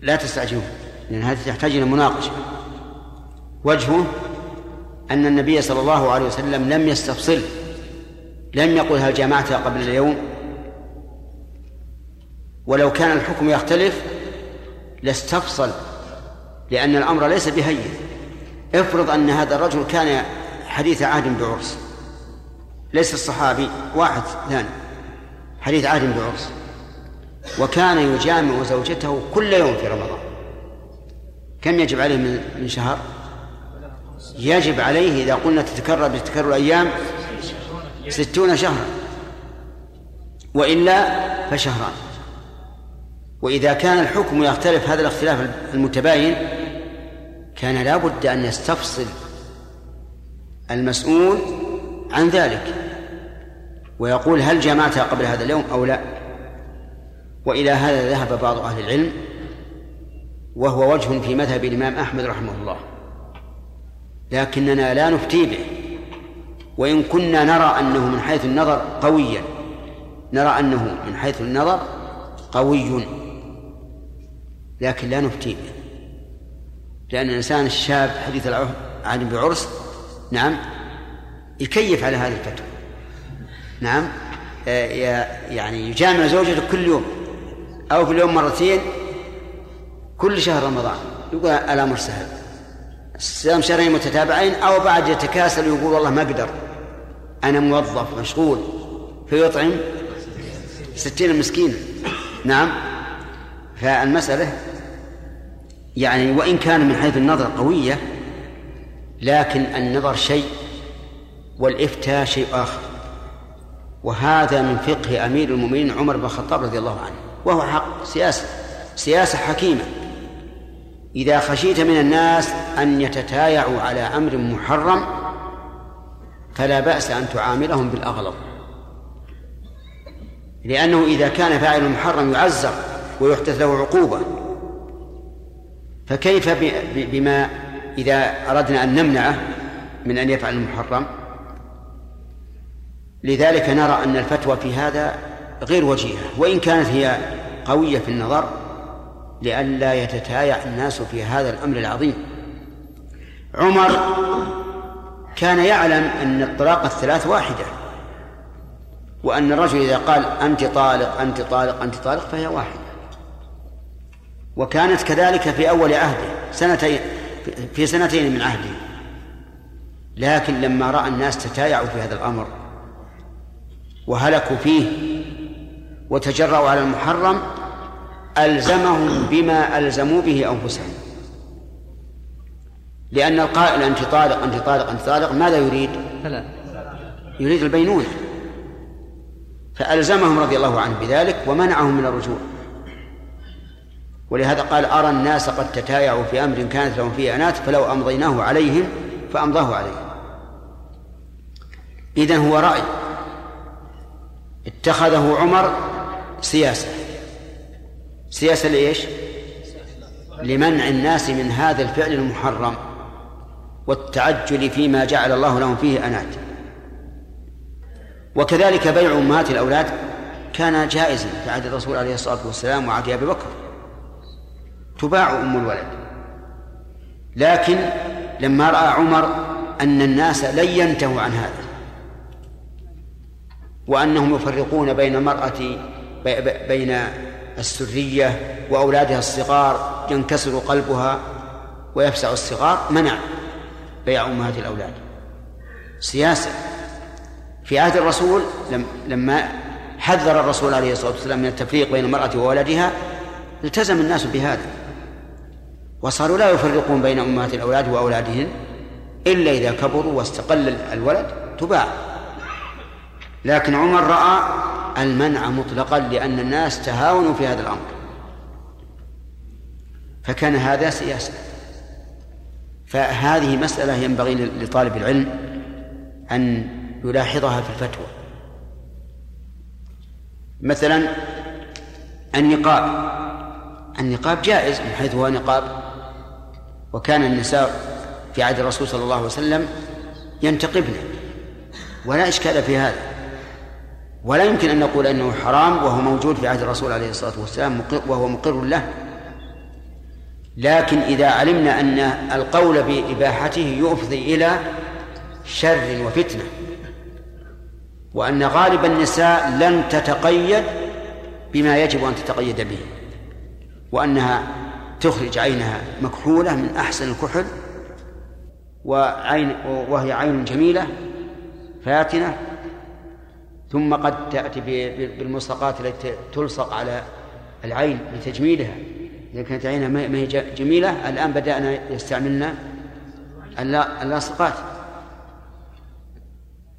لا تستعجلوا لأن هذه تحتاج إلى مناقشة. وجهه أن النبي صلى الله عليه وسلم لم يستفصل لم يقل هل جامعت قبل اليوم ولو كان الحكم يختلف لاستفصل لأن الأمر ليس بهين. افرض أن هذا الرجل كان حديث عهد بعرس. ليس الصحابي واحد ثاني. حديث عهد بعرس. وكان يجامع زوجته كل يوم في رمضان. كم يجب عليه من شهر؟ يجب عليه إذا قلنا تتكرر بتكرر الأيام ستون شهرا. وإلا فشهران. وإذا كان الحكم يختلف هذا الاختلاف المتباين كان لا بد أن يستفصل المسؤول عن ذلك ويقول هل جمعتها قبل هذا اليوم أو لا؟ وإلى هذا ذهب بعض أهل العلم وهو وجه في مذهب الإمام أحمد رحمه الله. لكننا لا نفتي به. وإن كنا نرى أنه من حيث النظر قويا نرى أنه من حيث النظر قوي. لكن لا نفتي. لأن الإنسان الشاب حديث العهد بعرس نعم يكيف على هذه الفتوى. نعم آه، يعني يجامع زوجته كل يوم أو في اليوم مرتين كل شهر رمضان. يقول الأمر سهل صيام شهرين متتابعين أو بعد يتكاسل ويقول والله ما أقدر أنا موظف مشغول. فيطعم ستين مسكين نعم فالمسألة يعني وإن كان من حيث النظر قوية لكن النظر شيء والإفتاء شيء آخر. وهذا من فقه أمير المؤمنين عمر بن الخطاب رضي الله عنه وهو حق سياسة سياسة حكيمة. إذا خشيت من الناس أن يتتايعوا على أمر محرم فلا بأس أن تعاملهم بالأغلظ لأنه إذا كان فاعل المحرم يعزر ويحدث له عقوبة. فكيف بما إذا أردنا أن نمنعه من أن يفعل المحرم؟ لذلك نرى أن الفتوى في هذا غير وجيهة وإن كانت هي قوية في النظر لئلا يتتايع الناس في هذا الأمر العظيم. عمر كان يعلم أن الطلاق الثلاث واحدة وأن الرجل إذا قال أنت طالق أنت طالق أنت طالق فهي واحدة. وكانت كذلك في أول عهده سنتين في سنتين من عهده. لكن لما رأى الناس تتايعوا في هذا الأمر وهلكوا فيه وتجرأوا على المحرم ألزمهم بما ألزموا به أنفسهم. لأن القائل أنت طالق أنت طالق أنت طالق ماذا يريد؟ يريد البينونة. فألزمهم رضي الله عنه بذلك ومنعهم من الرجوع. ولهذا قال أرى الناس قد تتايعوا في أمر كانت لهم فيه أنات فلو أمضيناه عليهم فأمضاه عليهم. إذن هو رأي. اتخذه عمر سياسة. سياسة لإيش؟ لمنع الناس من هذا الفعل المحرم والتعجل فيما جعل الله لهم فيه أنات. وكذلك بيع أمهات الأولاد كان جائزا في عهد الرسول عليه الصلاة والسلام وعهد أبي بكر. تباع أم الولد. لكن لما رأى عمر أن الناس لن ينتهوا عن هذا وأنهم يفرقون بين المرأة بين السرية وأولادها الصغار ينكسر قلبها ويفسع الصغار منع بيع أمهات الأولاد. سياسة. في عهد الرسول لم لما حذر الرسول عليه الصلاة والسلام من التفريق بين المرأة وولدها التزم الناس بهذا. وصاروا لا يفرقون بين أمهات الأولاد وأولادهن إلا إذا كبروا واستقل الولد تباع. لكن عمر رأى المنع مطلقا لأن الناس تهاونوا في هذا الأمر. فكان هذا سياسة. فهذه مسألة ينبغي لطالب العلم أن يلاحظها في الفتوى. مثلا النقاب. النقاب جائز من حيث هو نقاب وكان النساء في عهد الرسول صلى الله عليه وسلم ينتقبن. ولا إشكال في هذا. ولا يمكن أن نقول أنه حرام وهو موجود في عهد الرسول عليه الصلاة والسلام وهو مقر له. لكن إذا علمنا أن القول بإباحته يفضي إلى شر وفتنة وأن غالب النساء لن تتقيد بما يجب أن تتقيد به وأنها تخرج عينها مكحولة من أحسن الكحل وعين وهي عين جميلة فاتنة ثم قد تأتي بالملصقات التي تلصق على العين لتجميلها. إذا كانت عينها ما هي جميلة الآن بدأنا يستعملنا اللاصقات.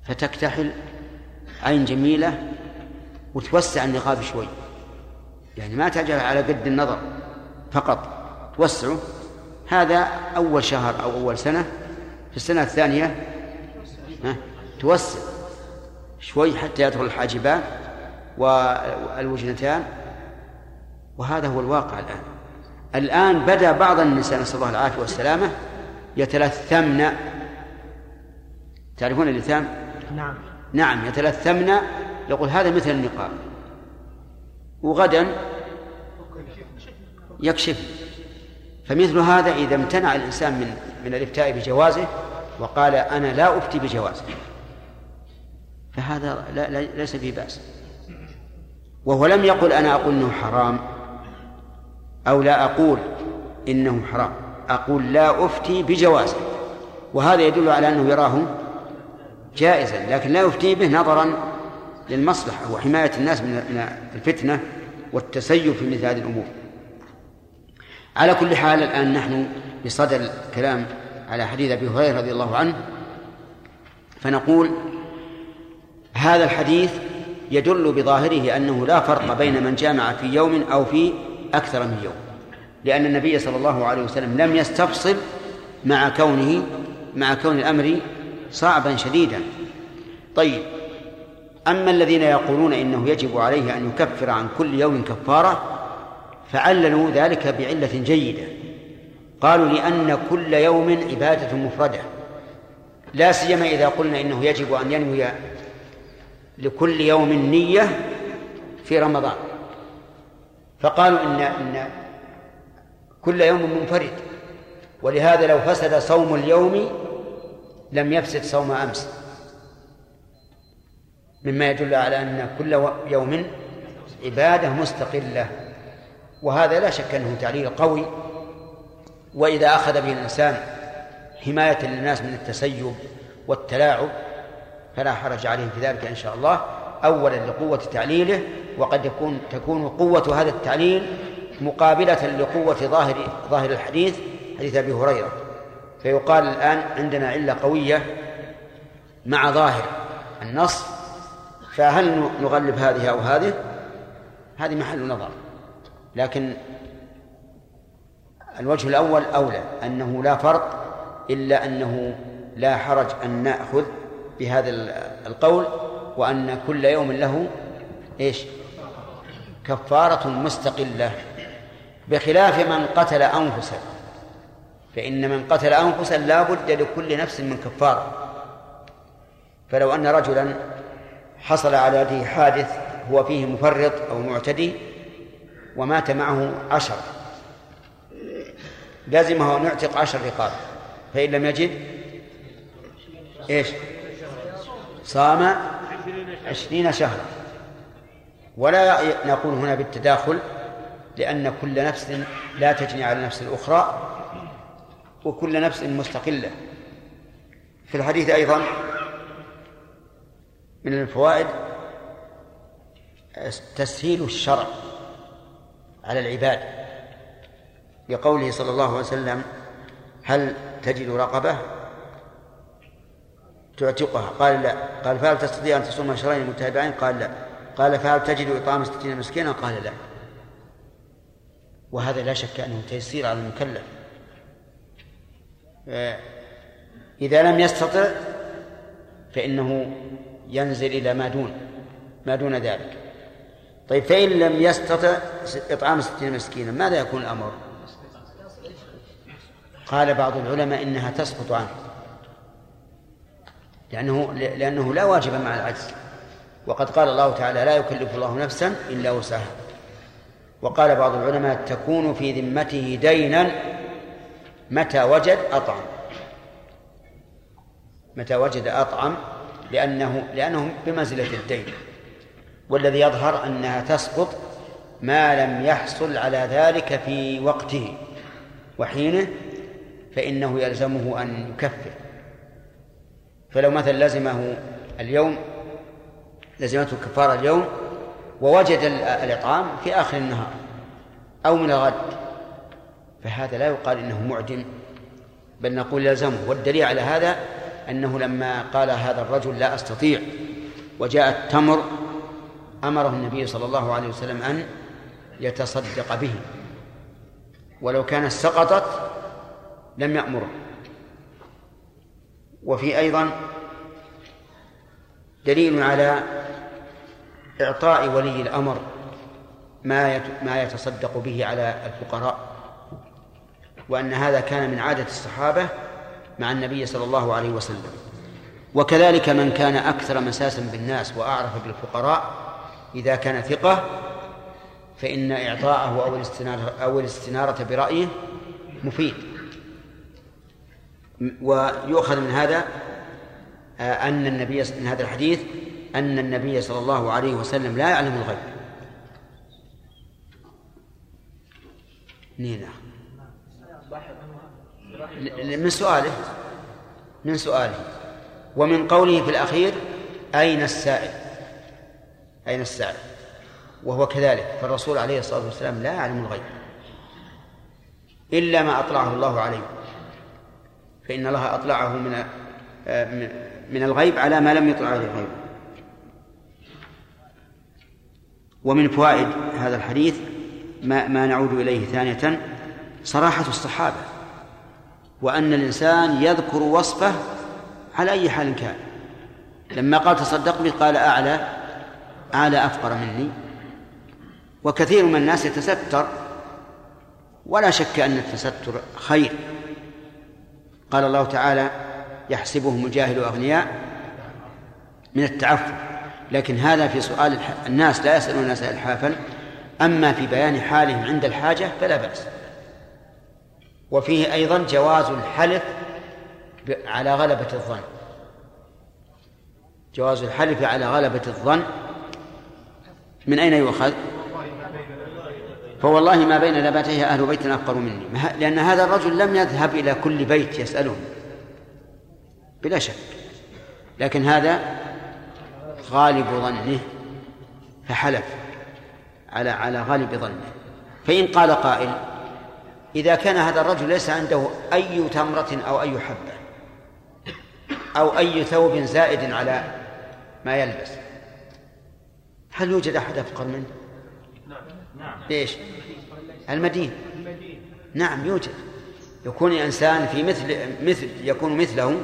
فتكتحل عين جميلة وتوسع النقاب شوي. يعني ما تجعل على قد النظر. فقط. توسعه هذا أول شهر أو أول سنة. في السنة الثانية توسع. شوي حتى يدخل الحاجبان والوجنتان. وهذا هو الواقع الآن. الآن بدأ بعض النساء نسأل الله العافية والسلامة يتلثمن. تعرفون اللثام؟ نعم. نعم يتلثمن. يقول هذا مثل النقاب. وغدا يكشف. فمثل هذا إذا امتنع الإنسان من من الإفتاء بجوازه وقال أنا لا أفتي بجوازه. فهذا لا لا ليس فيه بأس. وهو لم يقل أنا أقول أنه حرام أو لا أقول إنه حرام. أقول لا أفتي بجوازه. وهذا يدل على أنه يراه جائزا لكن لا يفتي به نظرا للمصلحة وحماية الناس من الفتنة والتسيب في مثل هذه الأمور. على كل حال الآن نحن بصدد الكلام على حديث أبي هريرة رضي الله عنه فنقول هذا الحديث يدل بظاهره أنه لا فرق بين من جامع في يوم أو في أكثر من يوم لأن النبي صلى الله عليه وسلم لم يستفصل مع كونه مع كون الأمر صعبا شديدا. طيب أما الذين يقولون إنه يجب عليه أن يكفر عن كل يوم كفارة فعللوا ذلك بعلة جيدة. قالوا لأن كل يوم عبادة مفردة. لا سيما إذا قلنا إنه يجب أن ينوي لكل يوم نية في رمضان. فقالوا إن إن كل يوم منفرد. ولهذا لو فسد صوم اليوم لم يفسد صوم أمس. مما يدل على أن كل يوم عبادة مستقلة. وهذا لا شك أنه تعليل قوي وإذا أخذ به الإنسان حماية للناس من التسيب والتلاعب فلا حرج عليه في ذلك إن شاء الله. أولا لقوة تعليله وقد يكون تكون قوة هذا التعليل مقابلة لقوة ظاهر ظاهر الحديث حديث أبي هريرة. فيقال الآن عندنا علة قوية مع ظاهر النص فهل نغلب هذه أو هذه؟ هذه محل نظر. لكن الوجه الأول أولى أنه لا فرق إلا أنه لا حرج أن نأخذ بهذا القول وأن كل يوم له إيش؟ كفارة مستقلة. بخلاف من قتل أنفسا فإن من قتل أنفسا لا بد لكل نفس من كفارة. فلو أن رجلا حصل على يده حادث هو فيه مفرط أو معتدي ومات معه عشر. لازمه أن يعتق عشر رقاب. فإن لم يجد إيش؟ صام عشرين شهرا. ولا نقول هنا بالتداخل لأن كل نفس لا تجني على النفس الأخرى وكل نفس مستقلة. في الحديث أيضا من الفوائد تسهيل الشرع. على العباد بقوله صلى الله عليه وسلم هل تجد رقبة؟ تعتقها. قال لا. قال فهل تستطيع أن تصوم شهرين متتابعين؟ قال لا. قال فهل تجد إطعام ستين مسكينا؟ قال لا. وهذا لا شك أنه تيسير على المكلف. آه، إذا لم يستطع فإنه ينزل إلى ما دون ما دون ذلك. طيب فإن لم يستطع إطعام ستين مسكينا ماذا يكون الأمر؟ قال بعض العلماء إنها تسقط عنه لأنه لأنه لا واجب مع العجز. وقد قال الله تعالى لا يكلف الله نفسا إلا وسعها وقال بعض العلماء تكون في ذمته دينا متى وجد أطعم متى وجد أطعم؟ لأنه لأنه بمنزلة الدين. والذي يظهر أنها تسقط ما لم يحصل على ذلك في وقته. وحينه فإنه يلزمه أن يكفر. فلو مثلا لزمه اليوم لزمته كفارة اليوم ووجد الإطعام في آخر النهار أو من الغد فهذا لا يقال إنه معدم بل نقول يلزمه. والدليل على هذا أنه لما قال هذا الرجل لا أستطيع وجاء التمر أمره النبي صلى الله عليه وسلم أن يتصدق به. ولو كانت سقطت لم يأمره. وفي أيضا دليل على إعطاء ولي الأمر ما ما يتصدق به على الفقراء وأن هذا كان من عادة الصحابة مع النبي صلى الله عليه وسلم. وكذلك من كان أكثر مساسا بالناس وأعرف بالفقراء إذا كان ثقة فإن إعطاءه أو الاستنارة أو الاستنارة برأيه مفيد. ويؤخذ من هذا آه، أن النبي من هذا الحديث أن النبي صلى الله عليه وسلم لا يعلم الغيب. نينا من سؤاله من سؤاله. ومن قوله في الأخير أين السائل؟ أين السائل وهو كذلك فالرسول عليه الصلاة والسلام لا يعلم الغيب إلا ما أطلعه الله عليه. فإن الله أطلعه من آه، من الغيب على ما لم يطلع عليه الغيب. ومن فوائد هذا الحديث ما, ما نعود إليه ثانية صراحة الصحابة وأن الإنسان يذكر وصفه على أي حال كان. لما قال تصدق به قال أعلى أعلى أفقر مني. وكثير من الناس يتستر. ولا شك أن التستر خير. قال الله تعالى يحسبهم الجاهل أغنياء من التعفف لكن هذا في سؤال الناس لا يسألون الناس إلحافا. أما في بيان حالهم عند الحاجة فلا بأس. وفيه أيضا جواز الحلف على غلبة الظن. جواز الحلف على غلبة الظن. من أين يؤخذ؟ فوالله ما بين لباتيه أهل بيت أفقر مني. لأن هذا الرجل لم يذهب إلى كل بيت يسألهم. بلا شك. لكن هذا غالب ظنه فحلف على على غالب ظنه. فإن قال قائل إذا كان هذا الرجل ليس عنده أي تمرة أو أي حبة أو أي ثوب زائد على ما يلبس هل يوجد أحد أفقر منه؟ نعم. ليش؟ المدين. نعم يوجد. يكون الإنسان في مثل مثل يكون مثله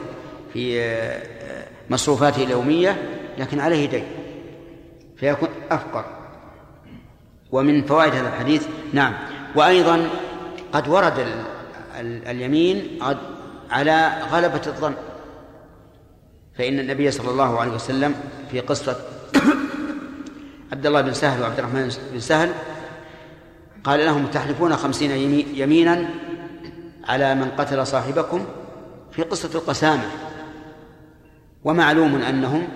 في آه، مصروفاته اليومية لكن عليه دين. فيكون أفقر. ومن فوائد هذا الحديث نعم. وأيضا قد ورد ال ال اليمين على غلبة الظن. فإن النبي صلى الله عليه وسلم في قصة عبد الله بن سهل وعبد الرحمن بن سهل قال لهم تحلفون خمسين يمينا على من قتل صاحبكم في قصة القسامة. ومعلوم أنهم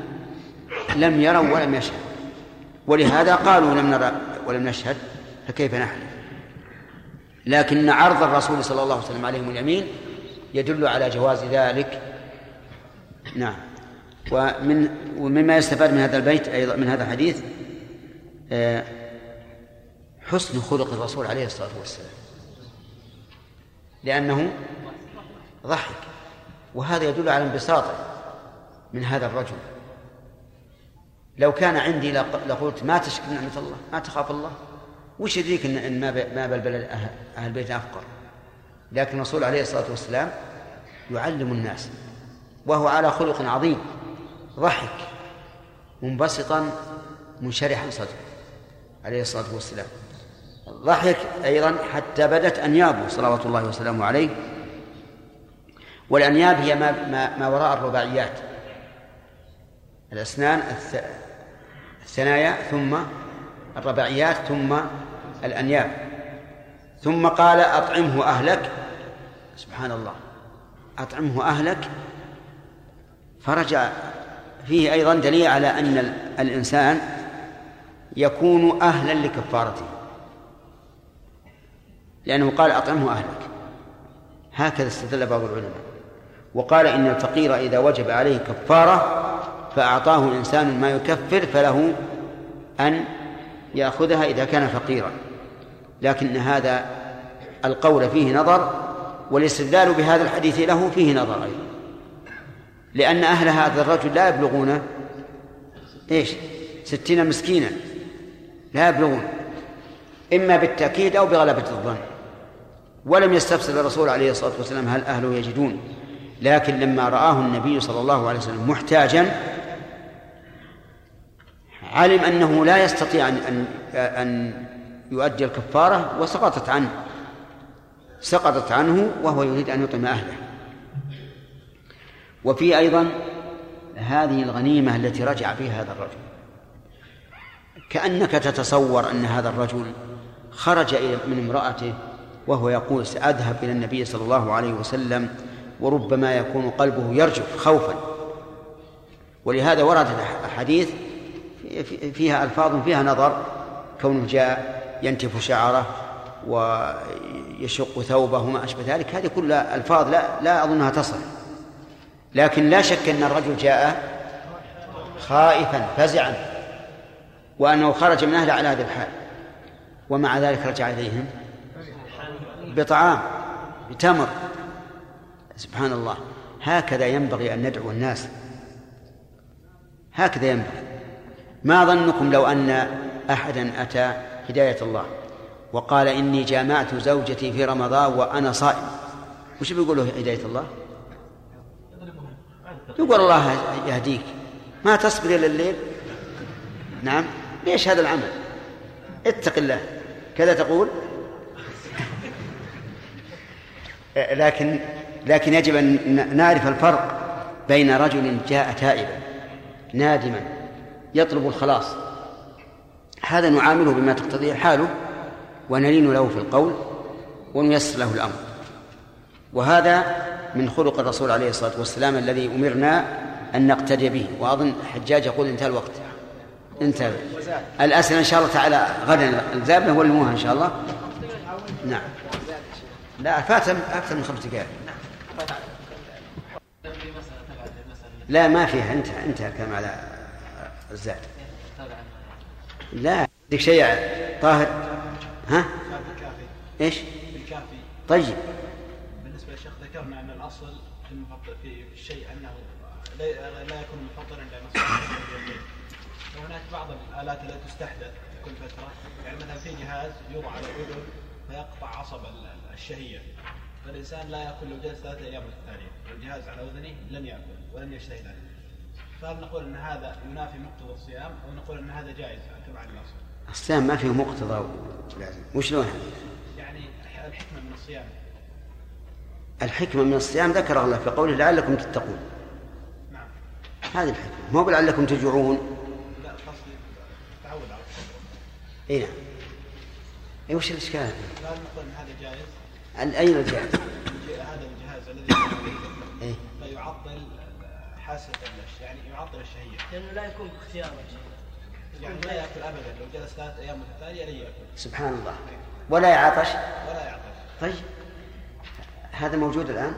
لم يروا ولم يشهدوا ولهذا قالوا لم نرى ولم نشهد فكيف نحلف؟ لكن عرض الرسول صلى الله عليه وسلم عليهم اليمين يدل على جواز ذلك. نعم. ومن ومما يستفاد من هذا البيت أيضا من هذا الحديث حسن خلق الرسول عليه الصلاة والسلام. لأنه ضحك وهذا يدل على انبساطه من هذا الرجل. لو كان عندي لق- لقلت ما تشكر نعمة الله؟ ما تخاف الله؟ وش يدريك ان ما ما بالبلد أه- أهل البيت أفقر؟ لكن الرسول عليه الصلاة والسلام يعلم الناس وهو على خلق عظيم ضحك منبسطا منشرحا صدره. عليه الصلاة والسلام. ضحك أيضا حتى بدت أنيابه صلوات الله وسلامه عليه. والأنياب هي ما ما, ما وراء الرباعيات. الأسنان الث... الثنايا ثم الرباعيات ثم الأنياب. ثم قال أطعمه أهلك. سبحان الله. أطعمه أهلك. فرجع فيه أيضا دليل على أن ال- الإنسان يكون أهلا لكفارته. لأنه قال أطعمه أهلك. هكذا استدل بعض العلماء. وقال إن الفقير إذا وجب عليه كفارة فأعطاه إنسان ما يكفر فله أن يأخذها إذا كان فقيرا. لكن هذا القول فيه نظر والاستدلال بهذا الحديث له فيه نظر أيضا. لأن أهل هذا الرجل لا يبلغون إيش؟ ستين مسكينا. لا يبلغون إما بالتأكيد أو بغلبة الظن. ولم يستفسر الرسول عليه الصلاة والسلام هل أهله يجدون. لكن لما رآه النبي صلى الله عليه وسلم محتاجا علم أنه لا يستطيع أن أن يؤدي الكفارة وسقطت عنه. سقطت عنه وهو يريد أن يطعم أهله. وفي أيضا هذه الغنيمة التي رجع فيها هذا الرجل. كأنك تتصور أن هذا الرجل خرج من امرأته وهو يقول سأذهب إلى النبي صلى الله عليه وسلم وربما يكون قلبه يرجف خوفا. ولهذا وردت أحاديث في- فيها ألفاظ فيها نظر كونه جاء ينتف شعره ويشق ثوبه وما أشبه ذلك هذه كلها ألفاظ لا لا أظنها تصح. لكن لا شك أن الرجل جاء خائفا فزعا. وأنه خرج من أهله على هذه الحال. ومع ذلك رجع إليهم بطعام بتمر. سبحان الله هكذا ينبغي أن ندعو الناس. هكذا ينبغي. ما ظنكم لو أن أحدا أتى هداية الله وقال إني جامعت زوجتي في رمضان وأنا صائم؟ وش بيقول له هداية الله؟ يقول الله يهديك. ما تصبر إلى الليل؟ نعم. ليش هذا العمل؟ اتق الله. كذا تقول؟ لكن لكن يجب أن نعرف الفرق بين رجل جاء تائبا نادما يطلب الخلاص. هذا نعامله بما تقتضيه حاله ونلين له في القول ونيسر له الأمر. وهذا من خلق الرسول عليه الصلاة والسلام الذي أمرنا أن نقتدي به. وأظن الحجاج يقول انتهى الوقت. انتهى الأسئلة إن شاء الله تعالى غدا. الزابلة ولموها إن شاء الله. نعم. لا فات أكثر من خمس دقائق لا ما فيها. انتهى انتهى الكلام على الزاد لا عندك شيء طاهر؟ ها؟ إيش؟ بالكافي طيب. بالنسبة للشيخ ذكرنا أن الأصل في الشيء أنه لا, يكون المصلحه وهناك بعض الآلات التي تستحدث كل فترة. يعني مثلا في جهاز يوضع على الأذن فيقطع عصب ال- الشهية. فالإنسان لا يأكل لو جلس ثلاثة أيام متتاليه الجهاز على أذنه لن يأكل ولن يشتهي ذلك. فهل نقول إن هذا ينافي مقتضى الصيام أو نقول إن هذا جائز على الاصل الصيام ما فيه مقتضى. لازم وشلون؟ يعني الحكمة من الصيام. الحكمة من الصيام ذكر الله في قوله لعلكم تتقون. نعم. هذه الحكمة. مو لعلكم تجوعون لا قصدي تعود على الصبر اي نعم. اي وش الإشكال؟ هل نقول ان هذا جائز؟ أين الجهل؟ الج- هذا الجهاز الذي إيه؟ فيعطل حاسة يعني يعطل الشهية. لأنه لا يكون باختياره يعني لا يأكل ابدا لو جلس ثلاث أيام متتالية لن يأكل. سبحان الله. ولا يعطش؟ ولا يعطش. طيب. هذا موجود الآن؟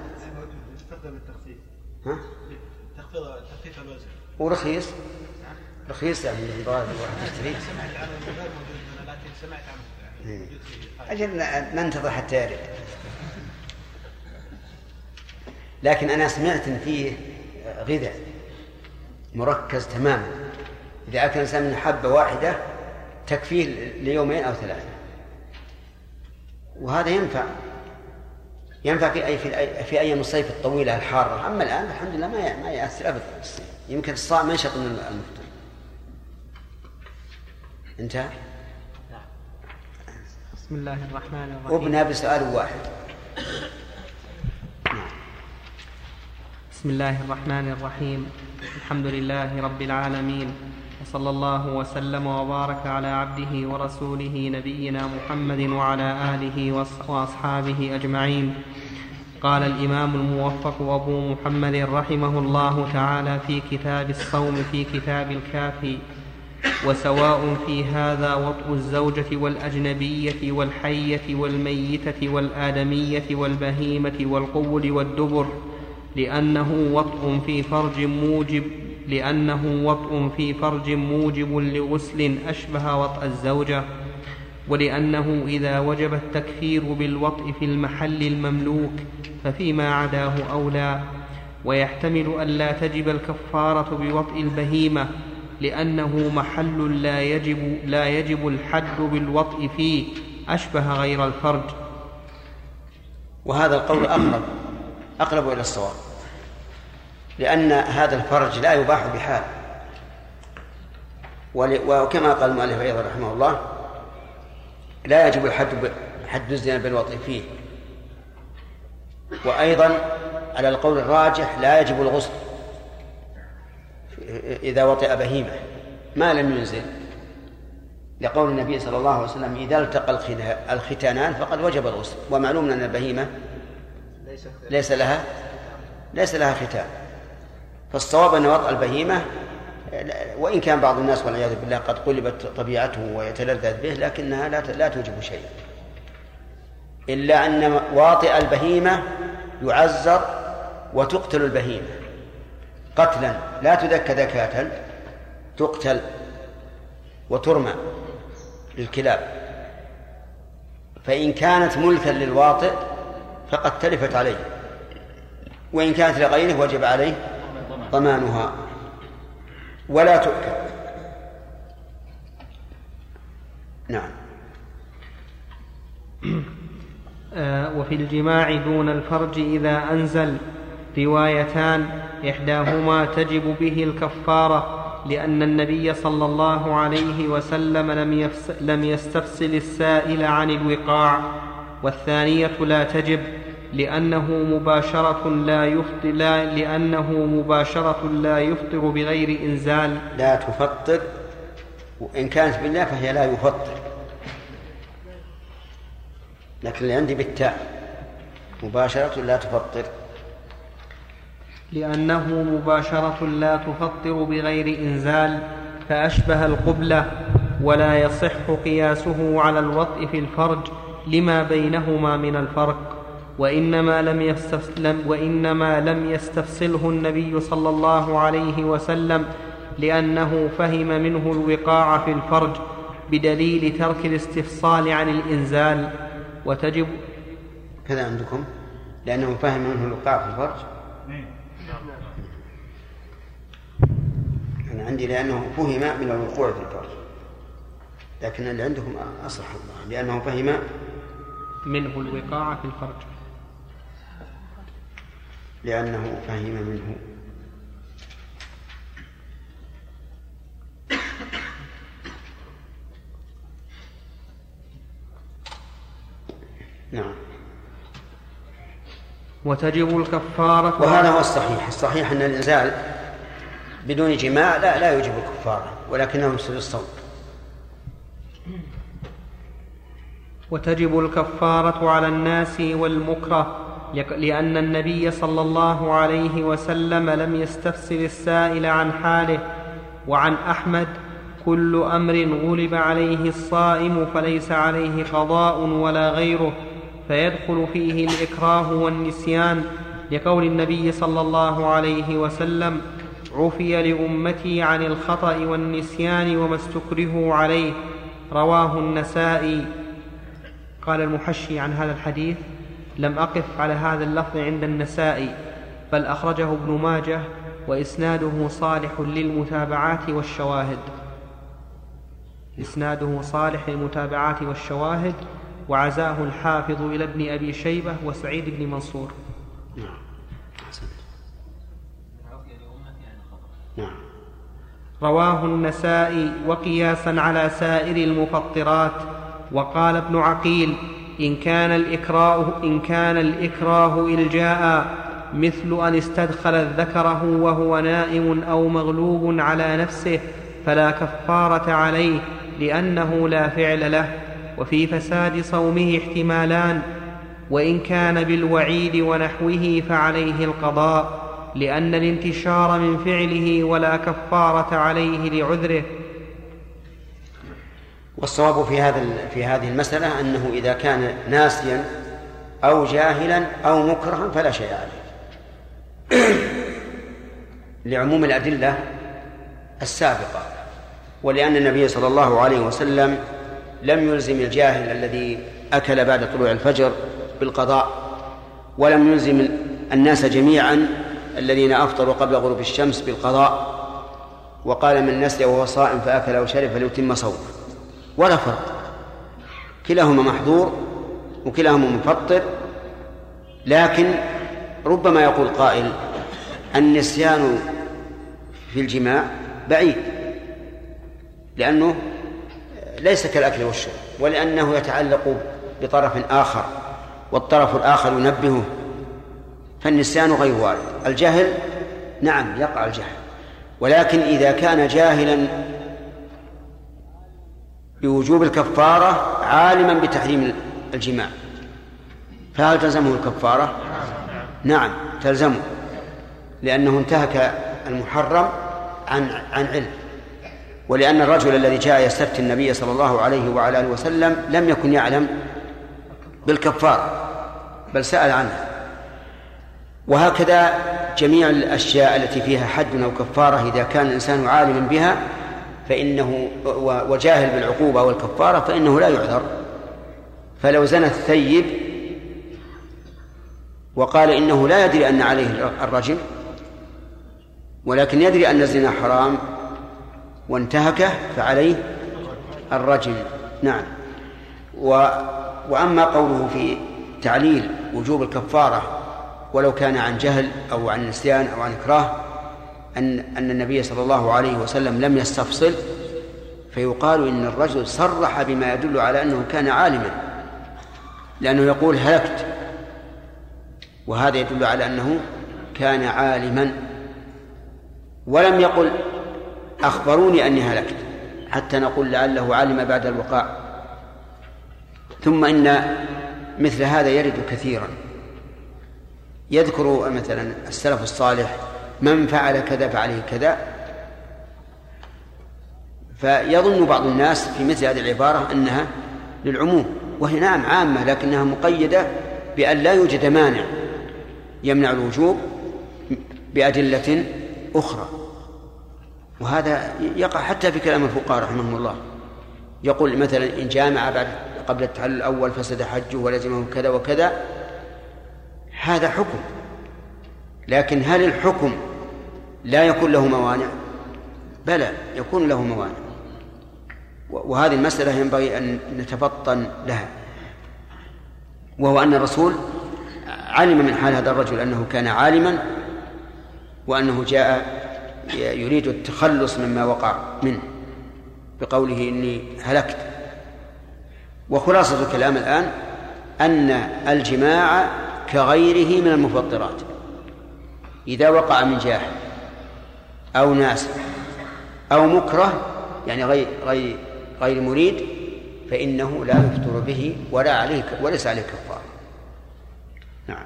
يستخدم التخفيف ها؟ تخفيض تخفيف الوزن. ورخيص؟ رخيص يعني من الواحد يشتري إيه. أجل ننتظر حتى يرد. لكن أنا سمعت أن فيه غذاء مركز تماما. إذا أكل الإنسان من حبة واحدة تكفيه ليومين أو ثلاثة. وهذا ينفع. ينفع في أي في, أي في أيام الصيف الطويلة الحارة. أما الآن الحمد لله ما ما يأثر أبدا بالصيف. يمكن الصائم ينشط من المفطر. انتهى؟ بسم الله الرحمن الرحيم. وابنى بسؤال واحد. بسم الله الرحمن الرحيم. الحمد لله رب العالمين. وصلى الله وسلم وبارك على عبده ورسوله نبينا محمد وعلى آله وأصحابه أجمعين. قال الإمام الموفق أبو محمد رحمه الله تعالى في كتاب الصوم في كتاب الكافي. وسواء في هذا وطء الزوجة والأجنبية والحية والميتة والآدمية والبهيمة والقول والدبر لأنه وطء في فرج موجب لأنه وطء في فرج موجب لغسل أشبه وطأ الزوجة ولأنه إذا وجب التكفير بالوطء في المحل المملوك ففيما عداه أولى ويحتمل ألا تجب الكفارة بوطء البهيمة لأنه محل لا يجب لا يجب الحد بالوطء فيه أشبه غير الفرج. وهذا القول أقرب أقرب إلى الصواب. لأن هذا الفرج لا يباح بحال. وكما قال المؤلف أيضا رحمه الله لا يجب الحد حد الزنا بالوطء فيه. وأيضا على القول الراجح لا يجب الغسل. إذا وطئ بهيمة ما لم ينزل. لقول النبي صلى الله عليه وسلم إذا التقى الختانان فقد وجب الغسل. ومعلوم أن البهيمة ليس لها ليس لها ختان. فالصواب أن وطأ البهيمة وإن كان بعض الناس والعياذ بالله قد قلبت طبيعته ويتلذذ به لكنها لا لا توجب شيئا إلا أن واطئ البهيمة يعزر وتقتل البهيمة. قتلا. لا تذكى ذكاة تقتل وترمى للكلاب. فإن كانت ملكا للواطئ فقد تلفت عليه. وإن كانت لغيره وجب عليه ضمانها. ولا تؤكل. نعم. آه، وفي الجماع دون الفرج إذا أنزل روايتان إحداهما تجب به الكفارة لأن النبي صلى الله عليه وسلم لم, لم يستفصل السائل عن الوقاع والثانية لا تجب لأنه مباشرة لا يفطر لا لأنه مباشرة لا يفطر بغير إنزال. لا تفطر وإن كانت بالله فهي لا يفطر. لكن اللي عندي بالتاء مباشرة لا تفطر. لأنه مباشرة لا تفطر بغير إنزال فأشبه القبلة ولا يصح قياسه على الوطء في الفرج لما بينهما من الفرق. وإنما لم, يستفصل وإنما لم يستفصله النبي صلى الله عليه وسلم لأنه فهم منه الوقاع في الفرج بدليل ترك الاستفصال عن الإنزال. وتجب كذا عندكم؟ لأنه فهم منه الوقاع في الفرج أنا عندي لأنه فهم من الوقوع في الفرج. لكن اللي عندكم أصح الله لأنه فهم منه الوقاع في الفرج. لأنه فهم منه. نعم. وتجب الكفارة. وهذا هو الصحيح. الصحيح أن الإنزال بدون جماع لا لا يوجب الكفارة ولكنه يفسد الصوم وتجب الكفارة على الناس والمكره لأن النبي صلى الله عليه وسلم لم يستفسر السائل عن حاله. وعن أحمد كل أمر غلب عليه الصائم فليس عليه قضاء ولا غيره. فيدخل فيه الإكراه والنسيان لقول النبي صلى الله عليه وسلم عفي لأمتي عن الخطأ والنسيان وما استكرهوا عليه. رواه النسائي. قال المحشي عن هذا الحديث لم أقف على هذا اللفظ عند النسائي بل أخرجه ابن ماجه وإسناده صالح للمتابعات والشواهد. إسناده صالح للمتابعات والشواهد وعزاه الحافظ إلى ابن أبي شيبة وسعيد بن منصور. نعم. نعم. رواه النسائي وقياسا على سائر المفطرات وقال ابن عقيل إن كان الإكراه إن كان الإكراه إلجاء مثل أن استدخل ذكره وهو نائم أو مغلوب على نفسه فلا كفارة عليه لأنه لا فعل له وفي فساد صومه احتمالان وإن كان بالوعيد ونحوه فعليه القضاء. لأن الانتشار من فعله ولا كفارة عليه لعذره. والصواب في هذا في هذه المسألة أنه إذا كان ناسيا أو جاهلا أو مكرها فلا شيء عليه. لعموم الأدلة السابقة. ولأن النبي صلى الله عليه وسلم لم يلزم الجاهل الذي أكل بعد طلوع الفجر بالقضاء ولم يلزم الناس جميعا الذين أفطروا قبل غروب الشمس بالقضاء وقال من نسي وهو صائم فأكل أو شرب فليتم صومه. ولا فرق. كلاهما محظور وكلاهما مفطر لكن ربما يقول قائل النسيان في الجماع بعيد لأنه ليس كالأكل والشرب ولأنه يتعلق بطرف آخر والطرف الآخر ينبهه فالنسيان غير وارد. الجهل نعم يقع الجهل. ولكن إذا كان جاهلا بوجوب الكفارة عالما بتحريم الجماع. فهل تلزمه الكفارة؟ نعم تلزمه لأنه انتهك المحرم عن عن علم. ولأن الرجل الذي جاء يستفتي النبي صلى الله عليه وعلى آله وسلم لم يكن يعلم بالكفارة بل سأل عنها. وهكذا جميع الأشياء التي فيها حد أو كفارة إذا كان الإنسان عالما بها فإنه وجاهل بالعقوبة والكفارة فإنه لا يعذر. فلو زنى الثيب وقال إنه لا يدري أن عليه الرجم ولكن يدري أن الزنا حرام وانتهكه فعليه الرجم. نعم. و وأما قوله في تعليل وجوب الكفارة ولو كان عن جهل أو عن نسيان أو عن إكراه أن أن النبي صلى الله عليه وسلم لم يستفصل فيقال إن الرجل صرح بما يدل على أنه كان عالما لأنه يقول هلكت. وهذا يدل على أنه كان عالما. ولم يقل أخبروني أني هلكت حتى نقول لعله علم بعد الوقاع. ثم إن مثل هذا يرد كثيرا. يذكر مثلا السلف الصالح من فعل كذا فعليه كذا. فيظن بعض الناس في مثل هذه العبارة أنها للعموم وهي نعم عامة لكنها مقيدة بأن لا يوجد مانع يمنع الوجوب بأدلة أخرى. وهذا يقع حتى في كلام الفقهاء رحمهم الله. يقول مثلا إن جامع بعد قبل التحلل الأول فسد حجه ولزمه كذا وكذا هذا حكم. لكن هل الحكم لا يكون له موانع؟ بلى يكون له موانع. وهذه المسألة ينبغي أن نتفطن لها. وهو أن الرسول علم من حال هذا الرجل أنه كان عالما وأنه جاء يريد التخلص مما وقع منه بقوله إني هلكت. وخلاصة الكلام الآن أن الجماع كغيره من المفطرات إذا وقع من جاحد أو ناس أو مكره يعني غير غير غير مريد فإنه لا يفطر به ولا عليه وليس عليه كفارة نعم.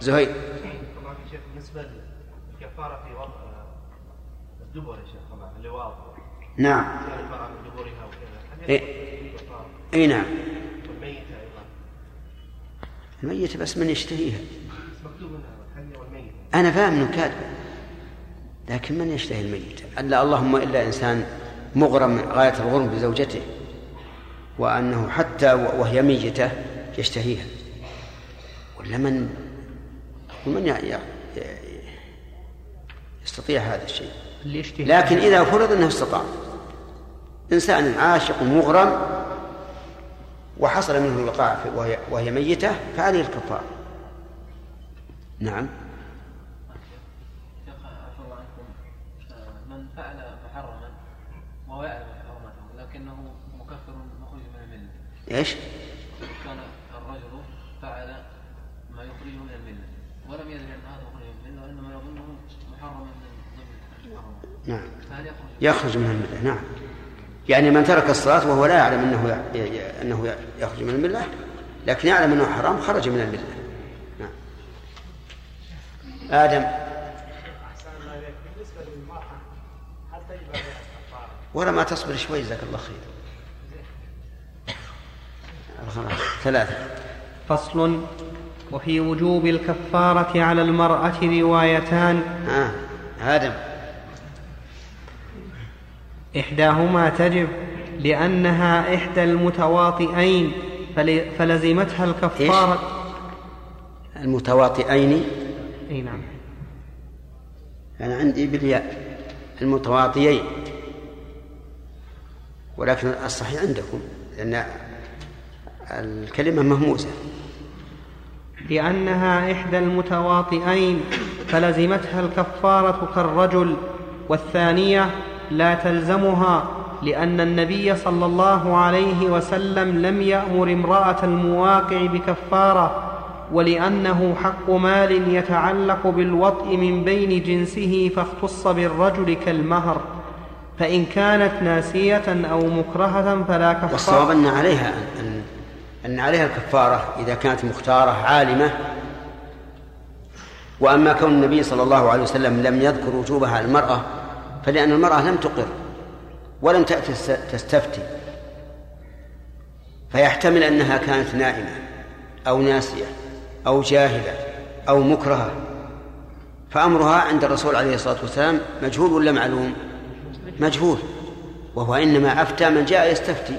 زهير. بالنسبة للكفارة في وضع الدبر يا شيخ طبعا اللي واضح نعم إيه. اي نعم. الميتة بس من يشتهيها. أنا فاهم أنه كاتب لكن من يشتهي الميتة ألا اللهم إلا إنسان مغرم غاية الغرم بزوجته وأنه حتى وهي ميتة يشتهيها. ولا من ومن يستطيع هذا الشيء؟ لكن إذا فرض أنه استطاع. إنسان عاشق مغرم وحصل منه الوقاع وهي, وهي ميتة فعليه الكفار نعم. آه، من فعل محرما وهو يعلم حرمته لكنه مكفر مخرج من الملة. إيش؟ كان الرجل فعل ما يخرجه من الملة ولم يدري أن هذا مخرج من الملة وإنما يظنه محرما من ضمن نعم. فهل يخرج يخرج من الملة نعم. يعني من ترك الصلاة وهو لا يعلم أنه أنه يخرج من الملة لكن يعلم أنه حرام خرج من الملة. نعم. آدم؟ ولا ما تصبر شوي جزاك الله خير. خلاص ثلاثة. فصل. وفي وجوب الكفارة على المرأة روايتان. آه. آدم. إحداهما تجب لأنها إحدى المتواطئين فل- فلزمتها الكفارة. المتواطئين؟ أي نعم. أنا عندي بالياء المتواطيين ولكن الصحيح عندكم لأن الكلمة مهموسة. لأنها إحدى المتواطئين فلزمتها الكفارة كالرجل والثانية لا تلزمها لأن النبي صلى الله عليه وسلم لم يأمر امرأة المواقع بكفارة ولأنه حق مال يتعلق بالوطء من بين جنسه فاختص بالرجل كالمهر فإن كانت ناسية أو مكرهة فلا كفارة. والصواب أن عليها أن, أن عليها الكفارة إذا كانت مختارة عالمة. وأما كون النبي صلى الله عليه وسلم لم يذكر وجوبها على المرأة فلأن المرأة لم تقر ولم تأتي تست- تستفتي. فيحتمل أنها كانت نائمة أو ناسية أو جاهلة أو مكرهة. فأمرها عند الرسول عليه الصلاة والسلام مجهول ولا معلوم؟ مجهول. وهو إنما أفتى من جاء يستفتي.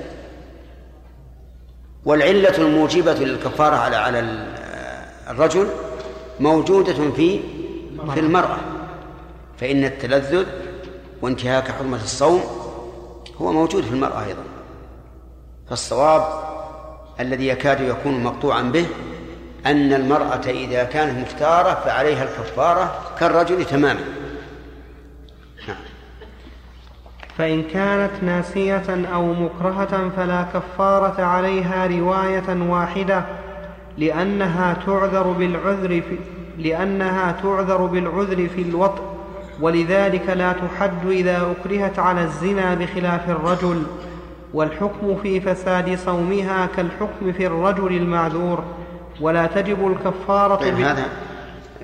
والعلة الموجبة للكفارة على على ال- الرجل موجودة في في المرأة. فإن التلذذ وانتهاك حرمة الصوم هو موجود في المرأة أيضا. فالصواب الذي يكاد يكون مقطوعا به أن المرأة إذا كانت مختارة فعليها الكفارة كالرجل تماما. فإن كانت ناسية أو مكرهة فلا كفارة عليها رواية واحدة لأنها تعذر بالعذر في لأنها تعذر بالعذر في الوطء. ولذلك لا تحد إذا أكرهت على الزنا بخلاف الرجل والحكم في فساد صومها كالحكم في الرجل المعذور ولا تجب الكفارة طيب بال- هذا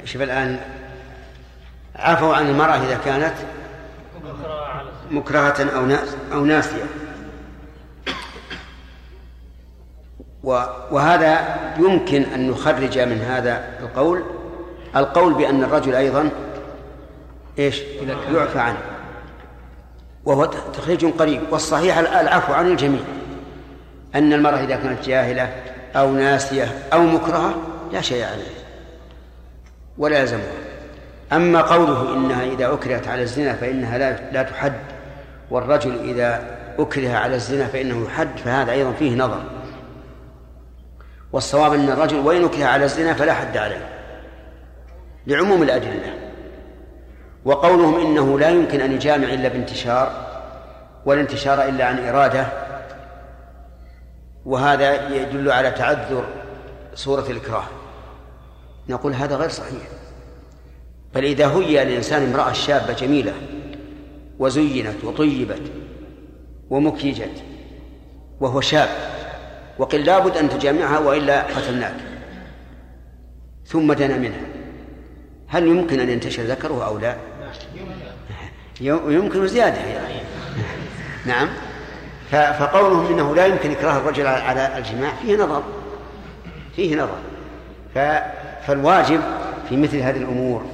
شوف الآن عفوا عن المرأة إذا كانت مكرهة أو ناس أو ناسية. وهذا يمكن أن نخرج من هذا القول القول بأن الرجل أيضا إيش؟ يعفى عنه. وهو تخريج قريب. والصحيح العفو عن الجميع. أن المرأة إذا كانت جاهلة أو ناسية أو مكرهة لا شيء عليه ولا يلزمها. أما قوله إنها إذا أكرهت على الزنا فإنها لا لا تحد والرجل إذا أكره على الزنا فإنه يحد فهذا أيضا فيه نظر. والصواب أن الرجل وإن أكره على الزنا فلا حد عليه لعموم الأدلة. وقولهم إنه لا يمكن أن يجامع إلا بانتشار ولا انتشار إلا عن إرادة. وهذا يدل على تعذر صورة الإكراه. نقول هذا غير صحيح. بل إذا هيأ الإنسان امرأة شابة جميلة وزينت وطيبت ومكيجت وهو شاب وقل لابد أن تجامعها وإلا قتلناك. ثم دنا منها. هل يمكن أن ينتشر ذكره أو لا؟ يمكن زيادة. نعم. فقولهم إنه لا يمكن إكراه الرجل على الجماع فيه نظر. فيه نظر. فالواجب في مثل هذه الأمور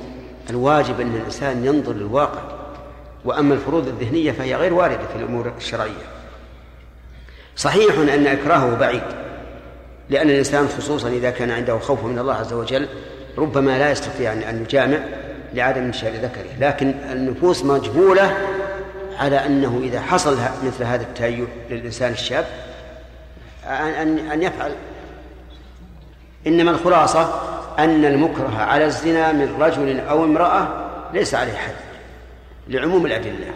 الواجب أن الإنسان ينظر للواقع. وأما الفروض الذهنية فهي غير واردة في الأمور الشرعية. صحيح أن إكراهه بعيد لأن الإنسان خصوصا إذا كان عنده خوف من الله عز وجل ربما لا يستطيع أن يجامع. لعدم انتشار ذكره لكن النفوس مجبولة على أنه إذا حصل مثل هذا التهيؤ للإنسان الشاب أن أن يفعل. إنما الخلاصة أن المكره على الزنا من رجل أو امرأة ليس عليه حد لعموم الأدلة.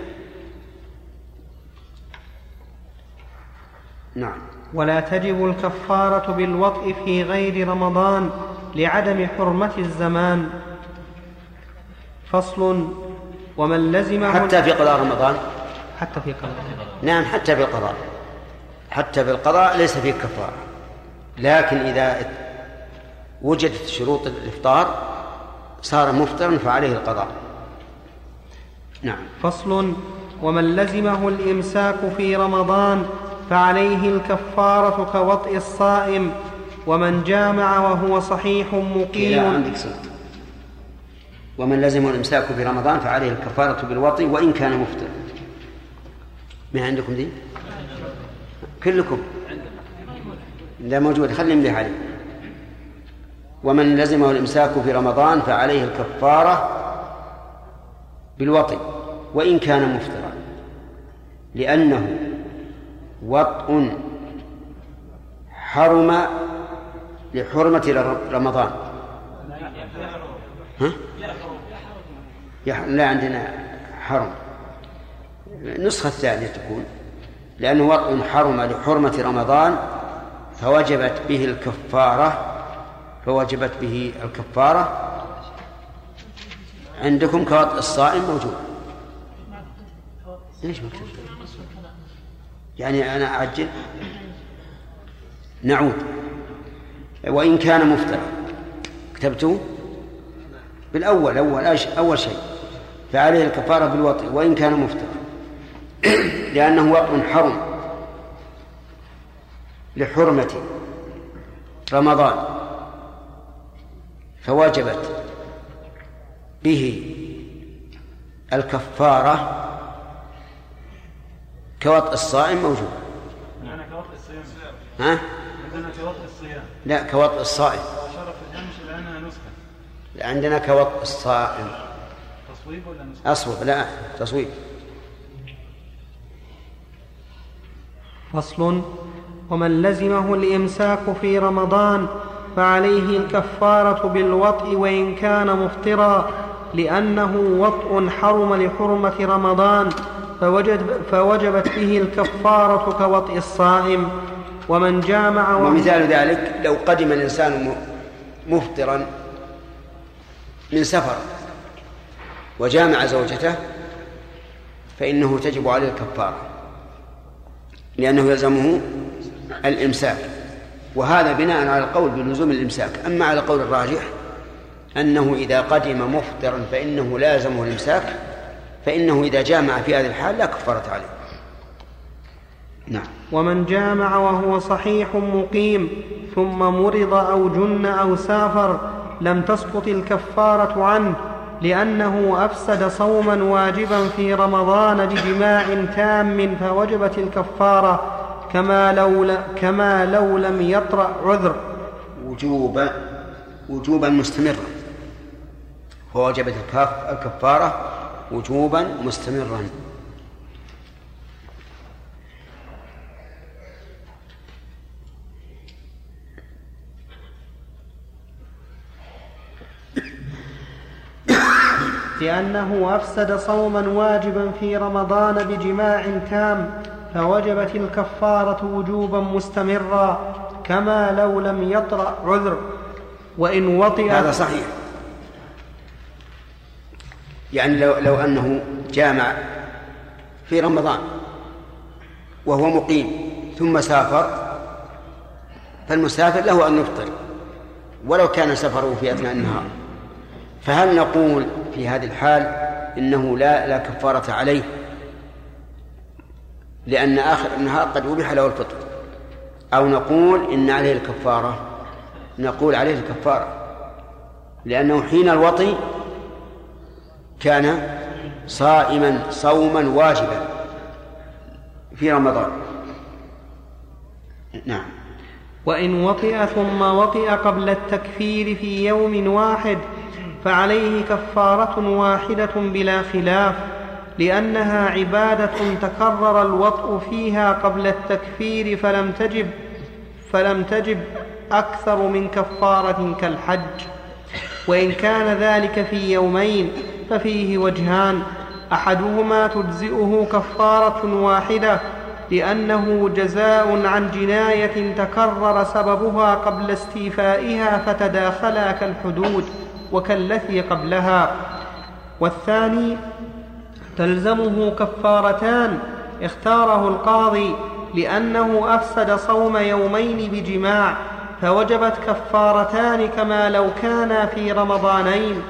نعم. ولا تجب الكفارة بالوطء في غير رمضان لعدم حرمة الزمان. فصل ومن لزمه حتى في قضاء رمضان؟ حتى في قضاء نعم حتى في القضاء. حتى في القضاء ليس فيه كفارة. لكن إذا وجدت شروط الإفطار صار مفطرا فعليه القضاء. نعم. فصل ومن لزمه الإمساك في رمضان فعليه الكفارة كوطئ الصائم ومن جامع وهو صحيح مقيم. عندك صدق ومن لزمه الإمساك في رمضان فعليه الكفارة بالوطي وإن كان مفطر ما عندكم دي؟ كلكم. لا موجود. خلي نملي عليه ومن لزمه الإمساك في رمضان فعليه الكفارة بالوطي وإن كان مفطرا. لأنه وطء حرم لحرمة رمضان. ها؟ لا عندنا حرم. النسخة الثانية تكون لأنه وطء حرم لحرمة رمضان فوجبت به الكفارة فوجبت به الكفارة. عندكم كوطء الصائم موجود. ليش مكتوب يعني أنا أعجل. نعود. وإن كان مفترا كتبته بالأول أول أول شيء. فعليه الكفارة بالوطء وإن كان مفترا لأنه وطء حرم. لحرمة رمضان. فوجبت به الكفارة كوطء الصائم موجود. كوطء الصيام؟ ها؟ كوطء الصيام. لا كوطء الصائم. عندنا كوطء الصائم. تصويب ولا؟ أصوب لا تصويب. فصل. ومن لزمه الإمساك في رمضان فعليه الكفارة بالوطء وإن كان مفطرا لأنه وطء حرم لحرمة رمضان فوجد فوجبت به الكفارة كوطء الصائم. ومن جامع ومثال ذلك لو قدم الإنسان مفطرا من سفر وجامع زوجته فإنه تجب عليه الكفارة لأنه يلزمه الإمساك. وهذا بناء على القول بلزوم الإمساك. أما على القول الراجح أنه إذا قدم مفطرا فإنه لازمه الإمساك فإنه إذا جامع في هذه الحال لا كفارة عليه. نعم. ومن جامع وهو صحيح مقيم ثم مرض أو جن أو سافر لم تسقط الكفارة عنه لأنه أفسد صوما واجبا في رمضان بجماع تام فوجبت الكفارة كما لو. كما لو لم يطرأ عذر وجوبا وجوبا مستمرا فوجبت الكفارة وجوبا مستمرا لأنه أفسد صوما واجبا في رمضان بجماع تام فوجبت الكفارة وجوبا مستمرا كما لو لم يطرأ عذر. وإن وطئ هذا صحيح. يعني لو لو أنه جامع في رمضان وهو مقيم ثم سافر فالمسافر له أن يفطر ولو كان سفره في أثناء النهار. فهل نقول في هذه الحال إنه لا لا كفارة عليه لأن آخر النهار قد أبيح له الفطر. أو نقول إن عليه الكفارة نقول عليه الكفارة. لأنه حين الوطي كان صائما صوما واجبا في رمضان. نعم. وإن وطئ ثم وطئ قبل التكفير في يوم واحد فعليه كفارة واحدة بلا خلاف لأنها عبادة تكرر الوطء فيها قبل التكفير فلم تجب فلم تجب أكثر من كفارة كالحج. وإن كان ذلك في يومين ففيه وجهان أحدهما تجزئه كفارة واحدة لأنه جزاء عن جناية تكرر سببها قبل استيفائها فتداخلا كالحدود. وكالتي قبلها. والثاني تلزمه كفارتان اختاره القاضي لأنه أفسد صوم يومين بجماع فوجبت كفارتان كما لو كانا في رمضانين.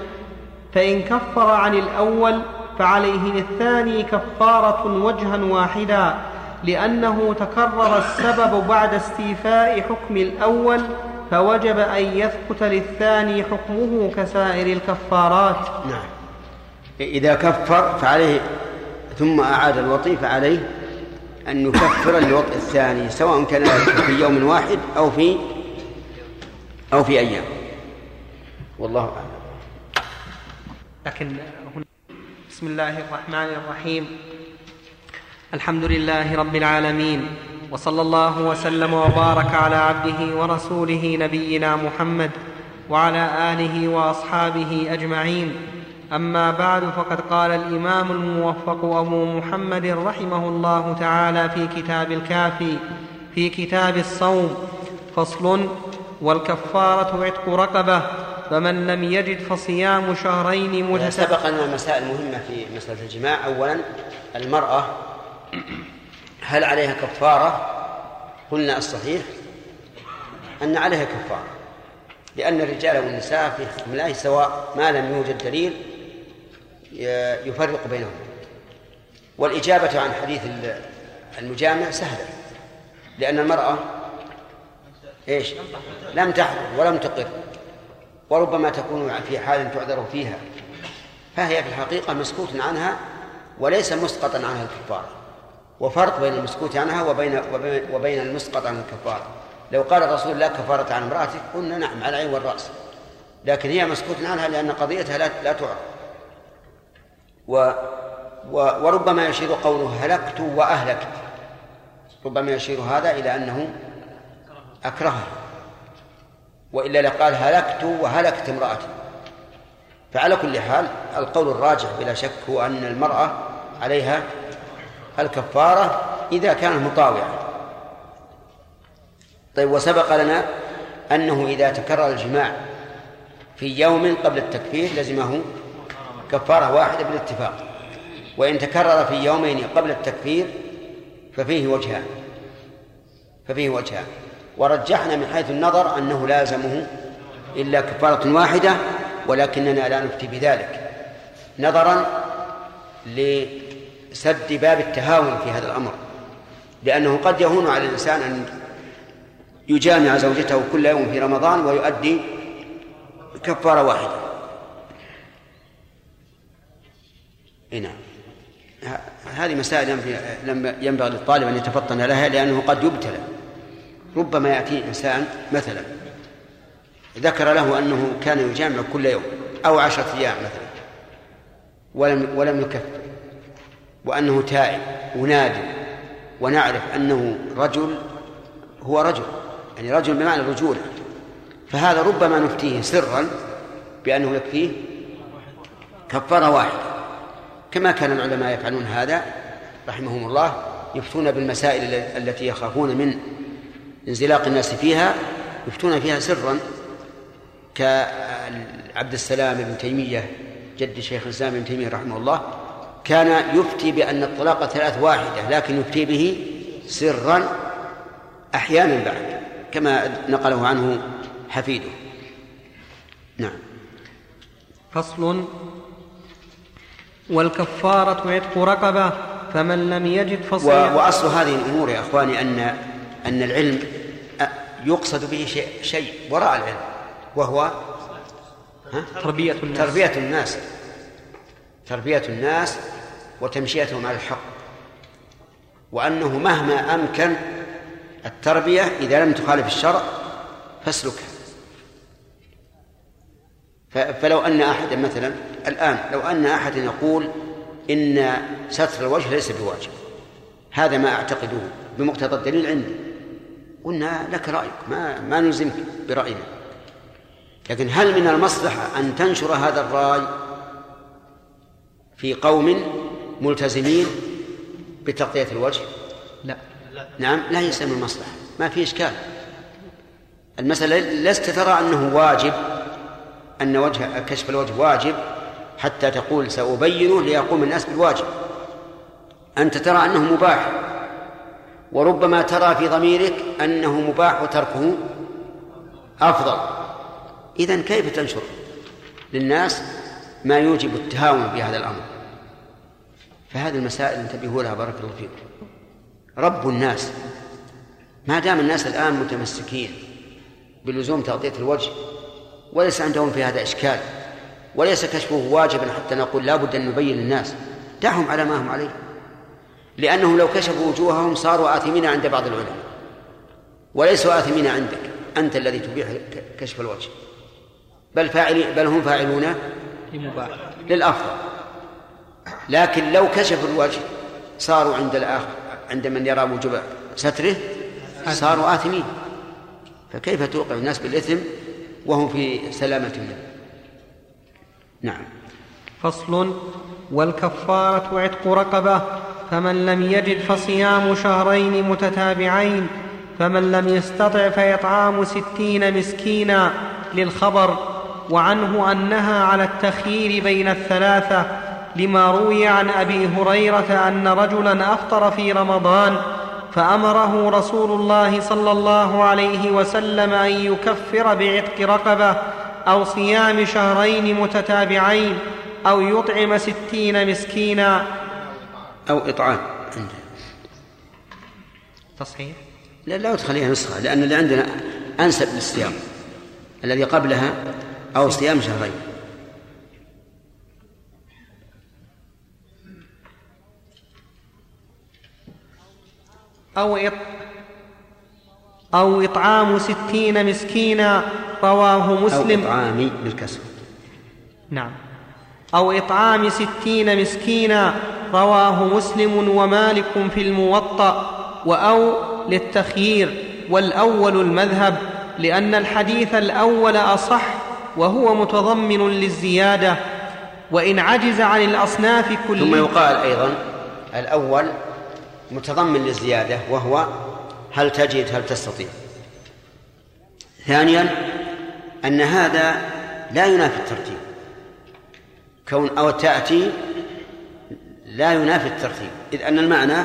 فإن كفر عن الأول فعليه للثاني كفارة وجها واحدا لأنه تكرر السبب بعد استيفاء حكم الأول فوجب أن يثبت للثاني حكمه كسائر الكفارات. نعم. إذا كفر فعليه ثم أعاد الوطي فعليه أن يكفر الوطء الثاني سواء كان في يوم واحد أو في أو في أيام. والله أعلم. لكن هنا بسم الله الرحمن الرحيم. الحمد لله رب العالمين. وصلى الله وسلم وبارك على عبده ورسوله نبينا محمد وعلى آله وأصحابه أجمعين. أما بعد فقد قال الإمام الموفق أبو محمد رحمه الله تعالى في كتاب الكافي في كتاب الصوم فصل والكفارة عتق رقبة فمن لم يجد فصيام شهرين متتابعين سبق لنا مسائل مهمة في مسألة الجماع أولا المرأة هل عليها كفارة؟ قلنا الصحيح أن عليها كفارة لأن الرجال والنساء في حكم الله سواء ما لم يوجد دليل يفرق بينهم. والإجابة عن حديث المجامع سهلة لأن المرأة إيش؟ لم تحضر ولم تقر وربما تكون في حال تعذر فيها فهي في الحقيقة مسكوت عنها وليس مسقطا عنها الكفارة. وفرق بين المسكوت عنها وبين وبين المسقط عن الكفارة. لو قال الرسول لا كفارة عن امرأتك قلنا نعم على العين والرأس. لكن هي مسكوت عنها لأن قضيتها لا لا تعرف. و وربما يشير قوله هلكت وأهلكت ربما يشير هذا إلى أنه أكرهها وإلا لقال هلكت وهلكت امرأتي. فعلى كل حال القول الراجح بلا شك هو أن المرأة عليها الكفارة إذا كانت مطاوعة. طيب وسبق لنا أنه إذا تكرر الجماع في يوم قبل التكفير لزمه كفارة واحدة بالاتفاق وإن تكرر في يومين قبل التكفير ففيه وجهان ففيه وجهان. ورجحنا من حيث النظر أنه لازمه إلا كفارة واحدة ولكننا لا نفتي بذلك. نظرا لسد باب التهاون في هذا الأمر لأنه قد يهون على الإنسان أن يجامع زوجته كل يوم في رمضان ويؤدي كفارة واحدة. نعم. هذه مسائل ينبغي للطالب أن يتفطن لها لأنه قد يبتلى. ربما يأتي إنسان مثلا ذكر له أنه كان يجامع كل يوم أو عشرة أيام مثلا ولم ولم يكفر. وأنه تائب ونادم ونعرف أنه رجل هو رجل يعني رجل بمعنى الرجولة فهذا ربما نفتيه سرا بأنه يكفيه كفارة واحدة. كما كان العلماء يفعلون هذا رحمهم الله يفتون بالمسائل التي يخافون من انزلاق الناس فيها يفتون فيها سرا كعبد السلام بن تيمية جد شيخ الإسلام ابن تيمية رحمه الله كان يفتي بأن الطلاق ثلاث واحدة لكن يفتي به سرا أحيانا بعد كما نقله عنه حفيده. نعم. فصل. والكفارة عتق رقبة فمن لم يجد فصيام. وأصل هذه الأمور يا أخواني أن أن العلم يقصد به شيء, شيء وراء العلم وهو؟ تربية الناس. تربية الناس. تربية الناس وتمشيتهم على الحق. وأنه مهما أمكن التربية إذا لم تخالف الشرع فاسلكها. فلو أن أحدا مثلا الآن لو أن أحدا يقول إن ستر الوجه ليس بواجب هذا ما أعتقده بمقتضى الدليل عندي. قلنا لك رأيك ما ما نلزمك برأينا. لكن هل من المصلحة أن تنشر هذا الرأي في قوم ملتزمين بتغطية الوجه؟ لا. نعم لا يسلم المصلحة. ما في إشكال. المسألة لست ترى أنه واجب أن وجه كشف الوجه واجب حتى تقول سأبينه ليقوم الناس بالواجب. أنت ترى أنه مباح وربما ترى في ضميرك أنه مباح وتركه أفضل. إذا كيف تنشر للناس ما يوجب التهاون بهذا الأمر؟ فهذه المسائل انتبهوا لها بارك الله فيكم. رب الناس. ما دام الناس الآن متمسكين بلزوم تغطية الوجه وليس عندهم في هذا إشكال وليس كشفه واجبا حتى نقول لا بد أن نبين للناس. دعهم على ما هم عليه. لأنهم لو كشفوا وجوههم صاروا آثمين عند بعض العلماء. وليسوا آثمين عندك. أنت الذي تبيح كشف الوجه. بل فاعل بل هم فاعلون. للأفضل. لكن لو كشفوا الوجه صاروا عند الآخر عند من يرى وجوب ستره صاروا آثمين. فكيف توقع الناس بالإثم وهم في سلامة منه نعم. فصل والكفارة عتق رقبة فمن لم يجد فصيام شهرين متتابعين فمن لم يستطع فإطعام ستين مسكينا للخبر وعنه أنها على التخيير بين الثلاثة لما روي عن أبي هريرة أن رجلا أفطر في رمضان فأمره رسول الله صلى الله عليه وسلم أن يكفر بعتق رقبة أو صيام شهرين متتابعين أو يطعم ستين مسكينا. أو إطعام. عنده تصحيح؟ لا لا تخليها نسخة لأن اللي عندنا أنسب للصيام الذي قبلها أو صيام شهرين. أو إط... أو إطعام ستين مسكينا رواه مسلم. أو إطعام بالكسر. نعم. أو إطعام ستين مسكينا رواه مسلم ومالك في الموطأ. وأو للتخيير والأول المذهب لأن الحديث الأول أصح وهو متضمن للزيادة. وإن عجز عن الأصناف كلها. ثم يقال أيضا الأول متضمن للزيادة وهو هل تجد هل تستطيع. ثانيا أن هذا لا ينافي الترتيب. كون أو تأتي لا ينافي الترتيب إذ أن المعنى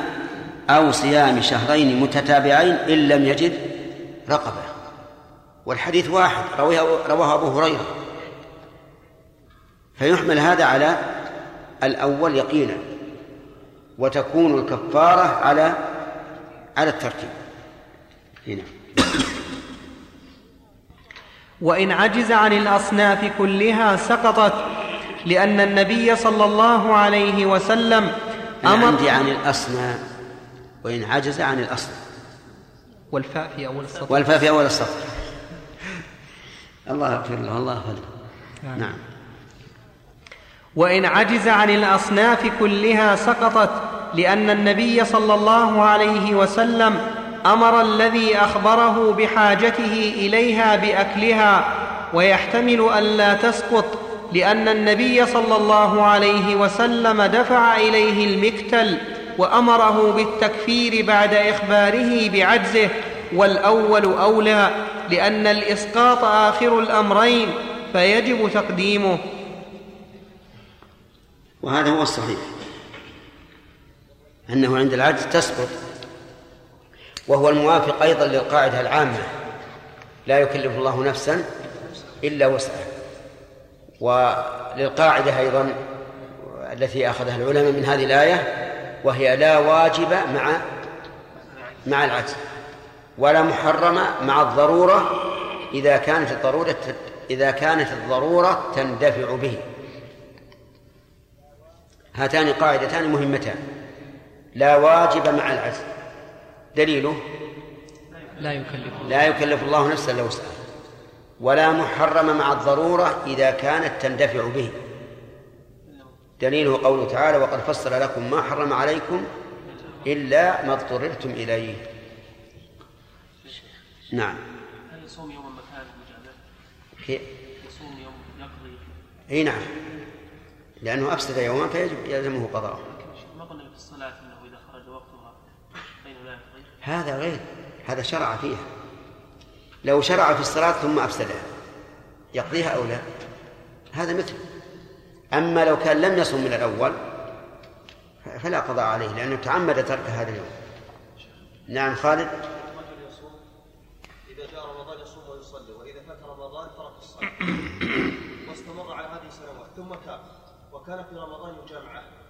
أو صيام شهرين متتابعين إن لم يجد رقبة. والحديث واحد رواه أبو هريرة. فيحمل هذا على الأول يقينا. وتكون الكفارة على على الترتيب. هنا وإن عجز عن الأصناف كلها سقطت لأن النبي صلى الله عليه وسلم أمر عندي عن الأصناف وإن عجز عن الأصل والفاء في أول السطر. والفاء في أول السطر. الله يغفر له الله يغفر نعم. نعم. وإن عجز عن الأصناف كلها سقطت لأن النبي صلى الله عليه وسلم أمر الذي أخبره بحاجته إليها بأكلها ويحتمل ألا تسقط لأن النبي صلى الله عليه وسلم دفع إليه المكتل وأمره بالتكفير بعد إخباره بعجزه والأول أولى لأن الإسقاط آخر الأمرين فيجب تقديمه. وهذا هو الصحيح. أنه عند العجز تسقط. وهو الموافق أيضا للقاعدة العامة. لا يكلف الله نفسا إلا وسعها. وللقاعدة أيضا التي أخذها العلماء من هذه الآية وهي لا واجب مع مع العجز ولا محرمة مع الضرورة إذا كانت الضرورة إذا كانت الضرورة تندفع به. هاتان قاعدتان مهمتان. لا واجب مع العزم. دليله؟ لا يكلف لا يكلف الله نفسا الا وسعها ولا محرم مع الضرورة إذا كانت تندفع به. دليله قوله تعالى وقد فصل لكم ما حرم عليكم إلا ما اضطررتم إليه. نعم. هل يصوم يوم مكان؟ يصوم يوم يقضي. إي نعم. لأنه أفسد يوما فيجب يلزمه قضاءه ما قلنا في الصلاة أنه إذا خرج وقتها فإنه لا يقضي هذا غير هذا شرع فيها. لو شرع في الصلاة ثم أفسدها يقضيها أو لا؟ هذا مثل. أما لو كان لم يصم من الأول فلا قضاء عليه لأنه تعمد ترك هذا اليوم. نعم خالد؟ إذا جاء رمضان يصوم ويصلي وإذا فات رمضان ترك الصلاة. واستمر على هذه السنوات ثم تاب وكان في رمضان يجامع أهله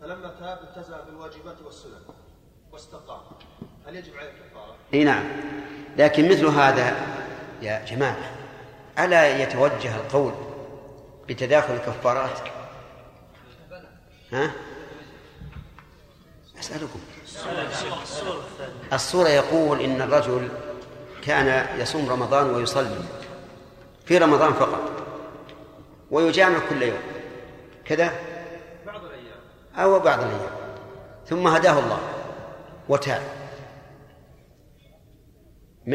فلما تاب التزم بالواجبات والسنن. واستقام. هل يجب عليه الكفارة؟ إي نعم. لكن مثل هذا يا جماعة ألا يتوجه القول بتداخل الكفارات؟ ها؟ أسألكم. الصورة يقول إن الرجل كان يصوم رمضان ويصلي في رمضان فقط ويجامع كل يوم كذا؟ بعض الأيام. أو بعض الأيام. ثم هداه الله. وتاب